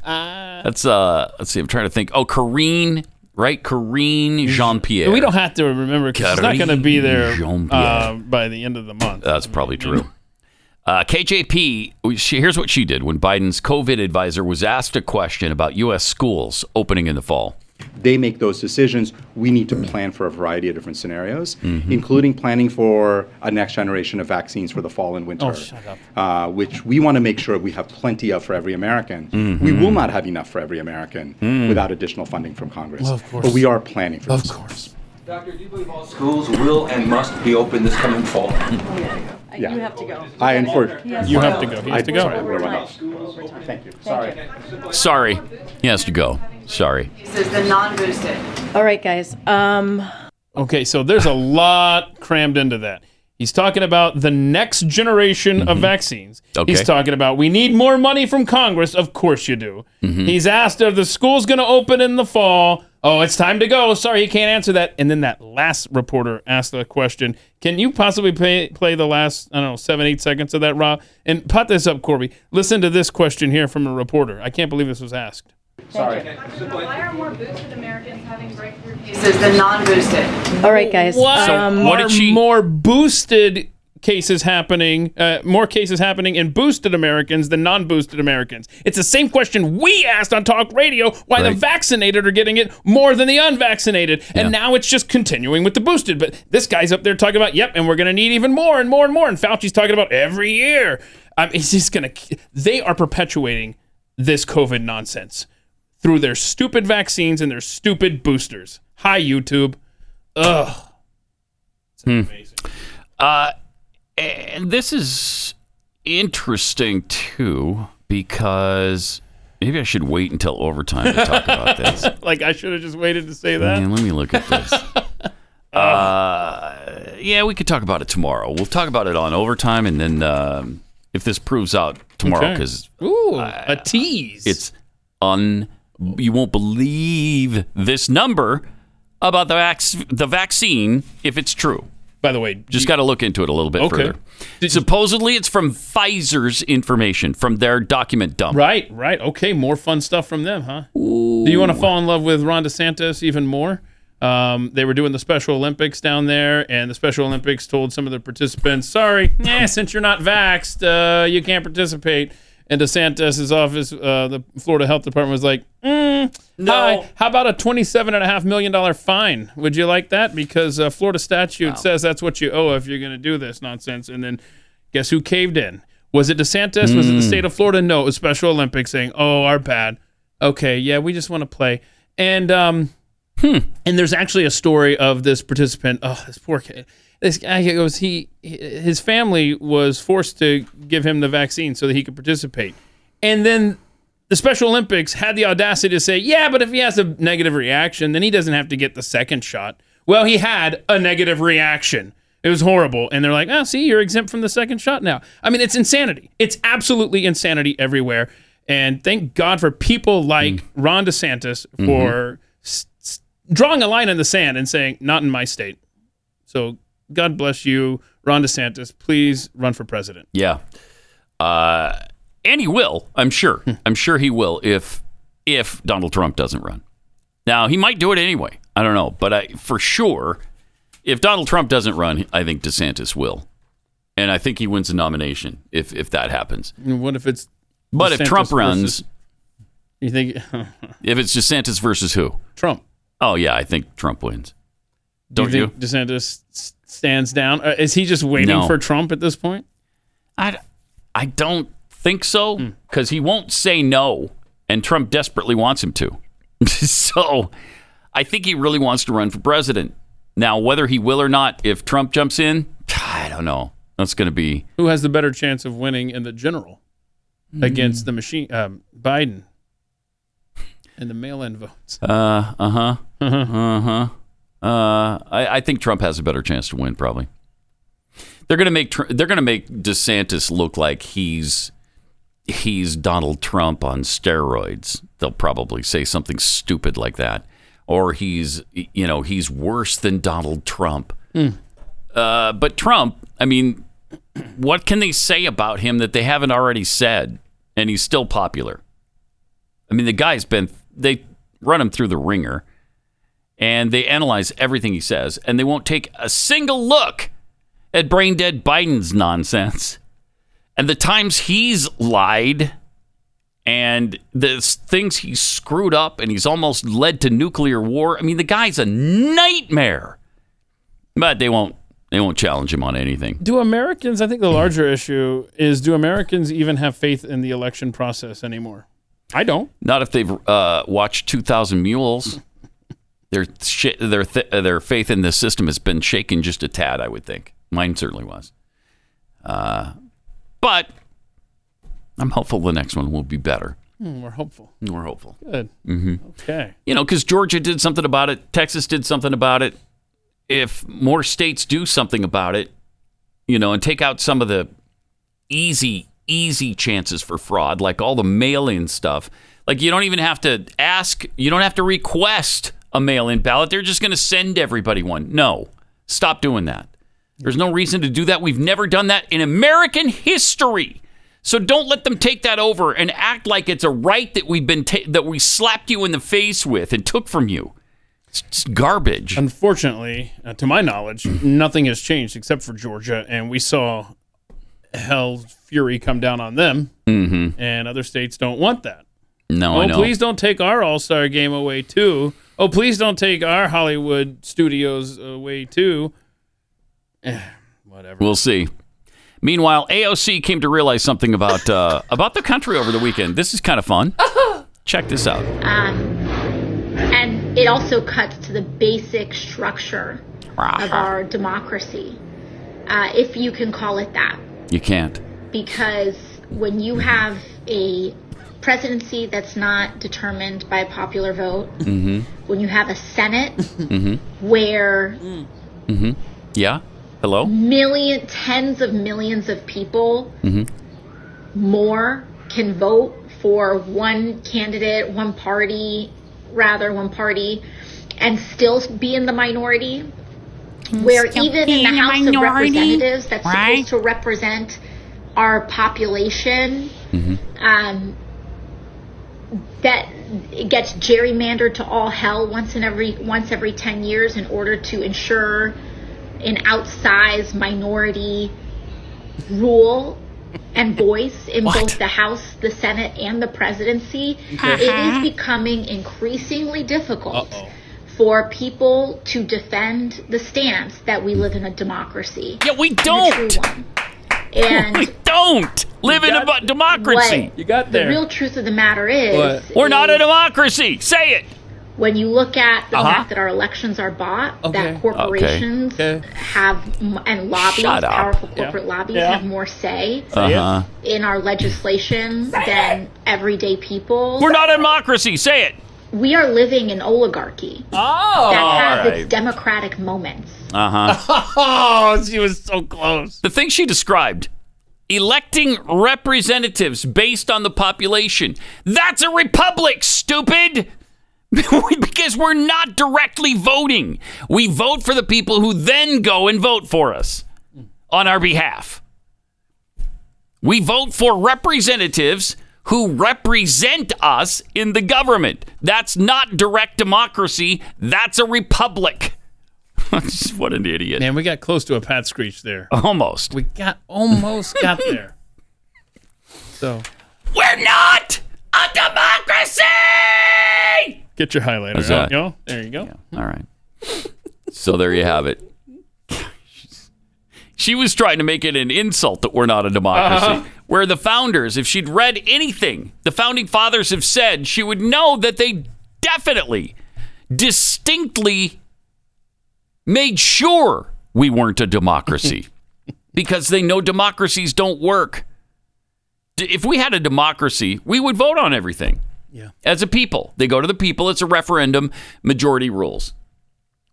[SPEAKER 2] That's uh let's see, I'm trying to think. Oh, Karine, right? Karine Jean Pierre.
[SPEAKER 3] We don't have to remember because it's not going to be there uh, by the end of the month.
[SPEAKER 2] That's probably true. Uh, KJP, she, here's what she did when Biden's COVID advisor was asked a question about U.S. schools opening in the fall.
[SPEAKER 21] They make those decisions. We need to plan for a variety of different scenarios,
[SPEAKER 2] Mhm.
[SPEAKER 21] including planning for a next generation of vaccines for the fall and winter,
[SPEAKER 3] Oh, shut up.
[SPEAKER 21] Uh, which we want to make sure we have plenty of for every American.
[SPEAKER 2] Mhm.
[SPEAKER 21] We will not have enough for every American
[SPEAKER 2] Mm.
[SPEAKER 21] without additional funding from Congress. Well, of course. But we are planning for
[SPEAKER 3] Of
[SPEAKER 21] this.
[SPEAKER 3] course.
[SPEAKER 22] Doctor, do you believe all schools will and must be open this coming fall?
[SPEAKER 21] Yeah.
[SPEAKER 11] You have to go.
[SPEAKER 21] I unfortunately.
[SPEAKER 3] You have to go. He has to go.
[SPEAKER 21] Sorry, I'm gonna. Thank you. Sorry.
[SPEAKER 2] Sorry, he has to go. Sorry.
[SPEAKER 11] This is the non-boosted. All right, guys. Um,
[SPEAKER 3] Okay, so there's a lot crammed into that. He's talking about the next generation of vaccines.
[SPEAKER 2] Mm-hmm. Okay.
[SPEAKER 3] He's talking about we need more money from Congress. Of course you do.
[SPEAKER 2] Mhm.
[SPEAKER 3] He's asked are the schools going to open in the fall? Oh, it's time to go. Sorry, he can't answer that. And then that last reporter asked the question. Can you possibly play, play the last, I don't know, seven, eight seconds of that, Rob? And pot this up, Corby. Listen to this question here from a reporter. I can't believe this was asked.
[SPEAKER 21] Sorry.
[SPEAKER 16] Why are more boosted Americans having breakthrough cases?
[SPEAKER 11] this is the non-boosted. All right, guys.
[SPEAKER 3] What So
[SPEAKER 11] Um,
[SPEAKER 3] are more boosted cases happening, uh, more cases happening in boosted Americans than non-boosted Americans? It's the same question we asked on talk radio why the vaccinated are getting it more than the unvaccinated. And
[SPEAKER 2] Yeah.
[SPEAKER 3] now it's just continuing with the boosted. But this guy's up there talking about, yep, and we're going to need even more and more and more. And Fauci's talking about every year. I mean, he's just going to, they are perpetuating this COVID nonsense through their stupid vaccines and their stupid boosters. Hi, YouTube. Ugh.
[SPEAKER 2] It's Hmm. Uh, and this is interesting too because maybe I should wait until overtime to talk about this.
[SPEAKER 3] like I should have just waited to say that.
[SPEAKER 2] Man, let me look at this. Uh, yeah, we could talk about it tomorrow. We'll talk about it on overtime, and then um, if this proves out tomorrow,
[SPEAKER 3] Okay.
[SPEAKER 2] because
[SPEAKER 3] Ooh, a tease.
[SPEAKER 2] it's un, you won't believe this number about the vac- the vaccine if it's true.
[SPEAKER 3] By the way,
[SPEAKER 2] just got to look into it a little bit
[SPEAKER 3] Okay.
[SPEAKER 2] further. Supposedly, it's from Pfizer's information from their document dump.
[SPEAKER 3] Right, right. Okay, more fun stuff from them, huh? Do you want to fall in love with Ron DeSantis even more? Um, they were doing the Special Olympics down there, and the Special Olympics told some of the participants, "Sorry, eh, since you're not vaxxed, uh, you can't participate." And DeSantis' office, uh, the Florida Health Department, was like, mm, "Hi, how about a twenty-seven and a half million dollar fine? Would you like that? Because uh, Florida statute says that's what you owe if you're going to do this nonsense." And then, guess who caved in? Was it DeSantis? Was it the
[SPEAKER 2] Mm.
[SPEAKER 3] state of Florida? No, it was Special Olympics saying, "Oh, our bad." Okay, yeah, we just want to play. And um, and there's actually a story of this participant. Oh, this poor kid. This guy goes. He his family was forced to give him the vaccine so that he could participate, and then the Special Olympics had the audacity to say, "Yeah, but if he has a negative reaction, then he doesn't have to get the second shot." Well, he had a negative reaction. It was horrible, and they're like, "Oh, see, you're exempt from the second shot now." I mean, it's insanity. It's absolutely insanity everywhere. And thank God for people like mm. Ron DeSantis for mm-hmm. s- s- drawing a line in the sand and saying, "Not in my state." So God bless you, Ron DeSantis. Please run for president.
[SPEAKER 2] Yeah. Uh, and he will, I'm sure.
[SPEAKER 3] Hmm.
[SPEAKER 2] I'm sure he will if if Donald Trump doesn't run. Now, he might do it anyway. I don't know, but I for sure if Donald Trump doesn't run, I think DeSantis will. And I think he wins the nomination if if that happens.
[SPEAKER 3] And What if it's
[SPEAKER 2] But if Trump runs,
[SPEAKER 3] versus- you think
[SPEAKER 2] if it's DeSantis versus who?
[SPEAKER 3] Trump?
[SPEAKER 2] Oh yeah, I think Trump wins.
[SPEAKER 3] Do
[SPEAKER 2] Don't
[SPEAKER 3] you
[SPEAKER 2] you?
[SPEAKER 3] think DeSantis stands down? Uh, is he just waiting
[SPEAKER 2] No.
[SPEAKER 3] for Trump at this point?
[SPEAKER 2] I, I don't think so
[SPEAKER 3] Hmm.
[SPEAKER 2] because he won't say no, and Trump desperately wants him to. so I think he really wants to run for president. Now, whether he will or not, if Trump jumps in, I don't know. That's going to be
[SPEAKER 3] Who has the better chance of winning in the general
[SPEAKER 2] Hmm.
[SPEAKER 3] against the machine? Um, Biden and the mail-in votes.
[SPEAKER 2] uh uh huh uh huh. Uh, I, I think Trump has a better chance to win. Probably. They're gonna make they're gonna make DeSantis look like he's he's Donald Trump on steroids. They'll probably say something stupid like that, or he's you know he's worse than Donald Trump.
[SPEAKER 3] Hmm.
[SPEAKER 2] Uh, but Trump, I mean, what can they say about him that they haven't already said? And he's still popular. I mean, the guy's been, they run him through the ringer and they analyze everything he says, and they won't take a single look at brain dead Biden's nonsense. And the times he's lied and the things he's screwed up and he's almost led to nuclear war. I mean, the guy's a nightmare. But they won't they won't challenge him on anything.
[SPEAKER 3] Do Americans? I think the larger issue is: Do Americans even have faith in the election process anymore? I don't.
[SPEAKER 2] Not if they've uh, watched 2,000 Mules. Their sh- their th- their faith in the system has been shaken just a tad. I would think mine certainly was. Uh, but I'm hopeful the next one will be better.
[SPEAKER 3] Hmm, we're hopeful.
[SPEAKER 2] We're hopeful.
[SPEAKER 3] Good.
[SPEAKER 2] hmm
[SPEAKER 3] Okay.
[SPEAKER 2] You know, because Georgia did something about it, Texas did something about it. If more states do something about it, you know, and take out some of the easy, easy chances for fraud, like all the mail in stuff, like you don't even have to ask, you don't have to request a mail in ballot. They're just going to send everybody one. No, stop doing that. There's no reason to do that. We've never done that in American history. So don't let them take that over and act like it's a right that we've been ta- that we slapped you in the face with and took from you. It's just garbage.
[SPEAKER 3] Unfortunately, uh, to my knowledge, nothing has changed except for Georgia, and we saw hell's fury come down on them,
[SPEAKER 2] Mm-hmm.
[SPEAKER 3] and other states don't want that.
[SPEAKER 2] No,
[SPEAKER 3] oh,
[SPEAKER 2] I know.
[SPEAKER 3] please don't take our All Star game away too. Oh, please don't take our Hollywood studios away too. Eh, whatever.
[SPEAKER 2] We'll see. Meanwhile, AOC came to realize something about uh, about the country over the weekend. This is kind of fun. Check this out.
[SPEAKER 23] Um, and it also cuts to the basic structure of our democracy, uh, if you can call it that.
[SPEAKER 2] You can't.
[SPEAKER 23] Because when you have a presidency that's not determined by popular vote,
[SPEAKER 2] Mm-hmm.
[SPEAKER 23] when you have a Senate
[SPEAKER 2] Mm-hmm.
[SPEAKER 23] where
[SPEAKER 2] Mm-hmm. Yeah. Hello.
[SPEAKER 23] million, tens of millions of people
[SPEAKER 2] Mm-hmm.
[SPEAKER 23] more can vote for one candidate, one party, rather one party, and still be in the minority. Where even
[SPEAKER 24] be
[SPEAKER 23] in the
[SPEAKER 24] in the
[SPEAKER 23] House of Representatives, that's
[SPEAKER 24] right?
[SPEAKER 23] supposed to represent our population, um, that it gets gerrymandered to all hell once in every once every ten years in order to ensure an outsized minority rule and voice in both the House, the Senate, and the presidency, it
[SPEAKER 24] Uh-huh.
[SPEAKER 23] is becoming increasingly difficult for people to defend the stance that we live in a democracy.
[SPEAKER 2] Yeah, we don't.
[SPEAKER 23] True one. And
[SPEAKER 2] we don't live in a bu- democracy.
[SPEAKER 23] what you got there. the real truth of the matter is,
[SPEAKER 2] We're not a democracy. Say it.
[SPEAKER 23] when you look at the
[SPEAKER 2] Uh-huh.
[SPEAKER 23] fact that our elections are bought,
[SPEAKER 2] Okay.
[SPEAKER 23] that corporations have and lobbies,
[SPEAKER 2] Shut up.
[SPEAKER 23] powerful
[SPEAKER 2] Yeah.
[SPEAKER 23] corporate lobbies,
[SPEAKER 2] Yeah.
[SPEAKER 23] have more say
[SPEAKER 2] Uh-huh.
[SPEAKER 23] in our legislation than everyday people.
[SPEAKER 2] We're not a democracy. Say it.
[SPEAKER 23] We are living in oligarchy
[SPEAKER 2] Oh,
[SPEAKER 23] that has
[SPEAKER 2] all right.
[SPEAKER 23] its democratic moments.
[SPEAKER 2] Uh huh.
[SPEAKER 3] oh, she was so close.
[SPEAKER 2] The thing she described electing representatives based on the population. That's a republic, stupid! because we're not directly voting. We vote for the people who then go and vote for us on our behalf. We vote for representatives who represent us in the government. That's not direct democracy, that's a republic. what an idiot.
[SPEAKER 3] Man, we got close to a Pat Screech there.
[SPEAKER 2] Almost.
[SPEAKER 3] We got almost got there. So
[SPEAKER 2] We're not a democracy!
[SPEAKER 3] get your highlighter out. Yo, there you go.
[SPEAKER 2] All right. So there you have it. She was trying to make it an insult that we're not a democracy.
[SPEAKER 3] Uh-huh.
[SPEAKER 2] Where the founders, if she'd read anything the founding fathers have said, she would know that they definitely, distinctly made sure we weren't a democracy because they know democracies don't work. If we had a democracy, we would vote on everything.
[SPEAKER 3] Yeah.
[SPEAKER 2] As a people, they go to the people, it's a referendum, majority rules.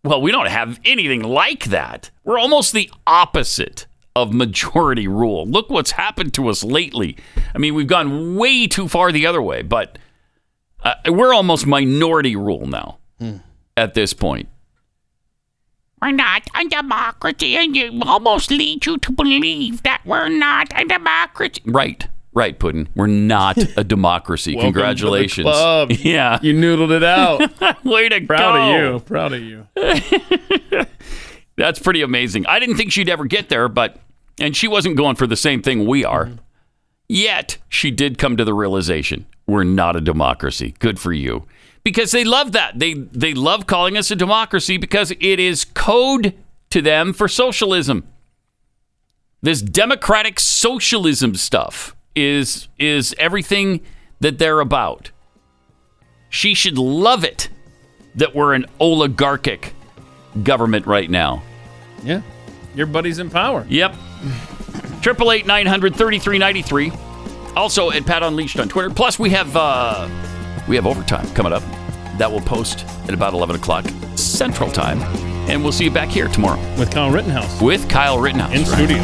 [SPEAKER 2] Well, we don't have anything like that. We're almost the opposite of majority rule. Look what's happened to us lately. I mean, we've gone way too far the other way, but uh, we're almost minority rule now at this point.
[SPEAKER 24] We're not a democracy, and you almost lead you to believe that we're not a democracy.
[SPEAKER 2] Right. Right, Puddin. We're not a democracy.
[SPEAKER 3] Welcome to the
[SPEAKER 2] Congratulations. Yeah.
[SPEAKER 3] You noodled it out.
[SPEAKER 2] Way to
[SPEAKER 3] Proud
[SPEAKER 2] go.
[SPEAKER 3] of you. Proud of you.
[SPEAKER 2] That's pretty amazing. I didn't think she'd ever get there, but and she wasn't going for the same thing we are. Mm-hmm. Yet she did come to the realization we're not a democracy. Good for you. Because they love that. They they love calling us a democracy because it is code to them for socialism. This democratic socialism stuff is is everything that they're about. She should love it that we're an oligarchic government right now.
[SPEAKER 3] Yeah. Your buddy's in power.
[SPEAKER 2] Yep. Triple eight nine hundred thirty three ninety three. Also at Pat Unleashed on Twitter. Plus we have uh, we have overtime coming up. That will post at about eleven o'clock Central Time, and we'll see you back here tomorrow
[SPEAKER 3] with Kyle Rittenhouse.
[SPEAKER 2] With Kyle Rittenhouse
[SPEAKER 3] In
[SPEAKER 2] right.
[SPEAKER 3] studio.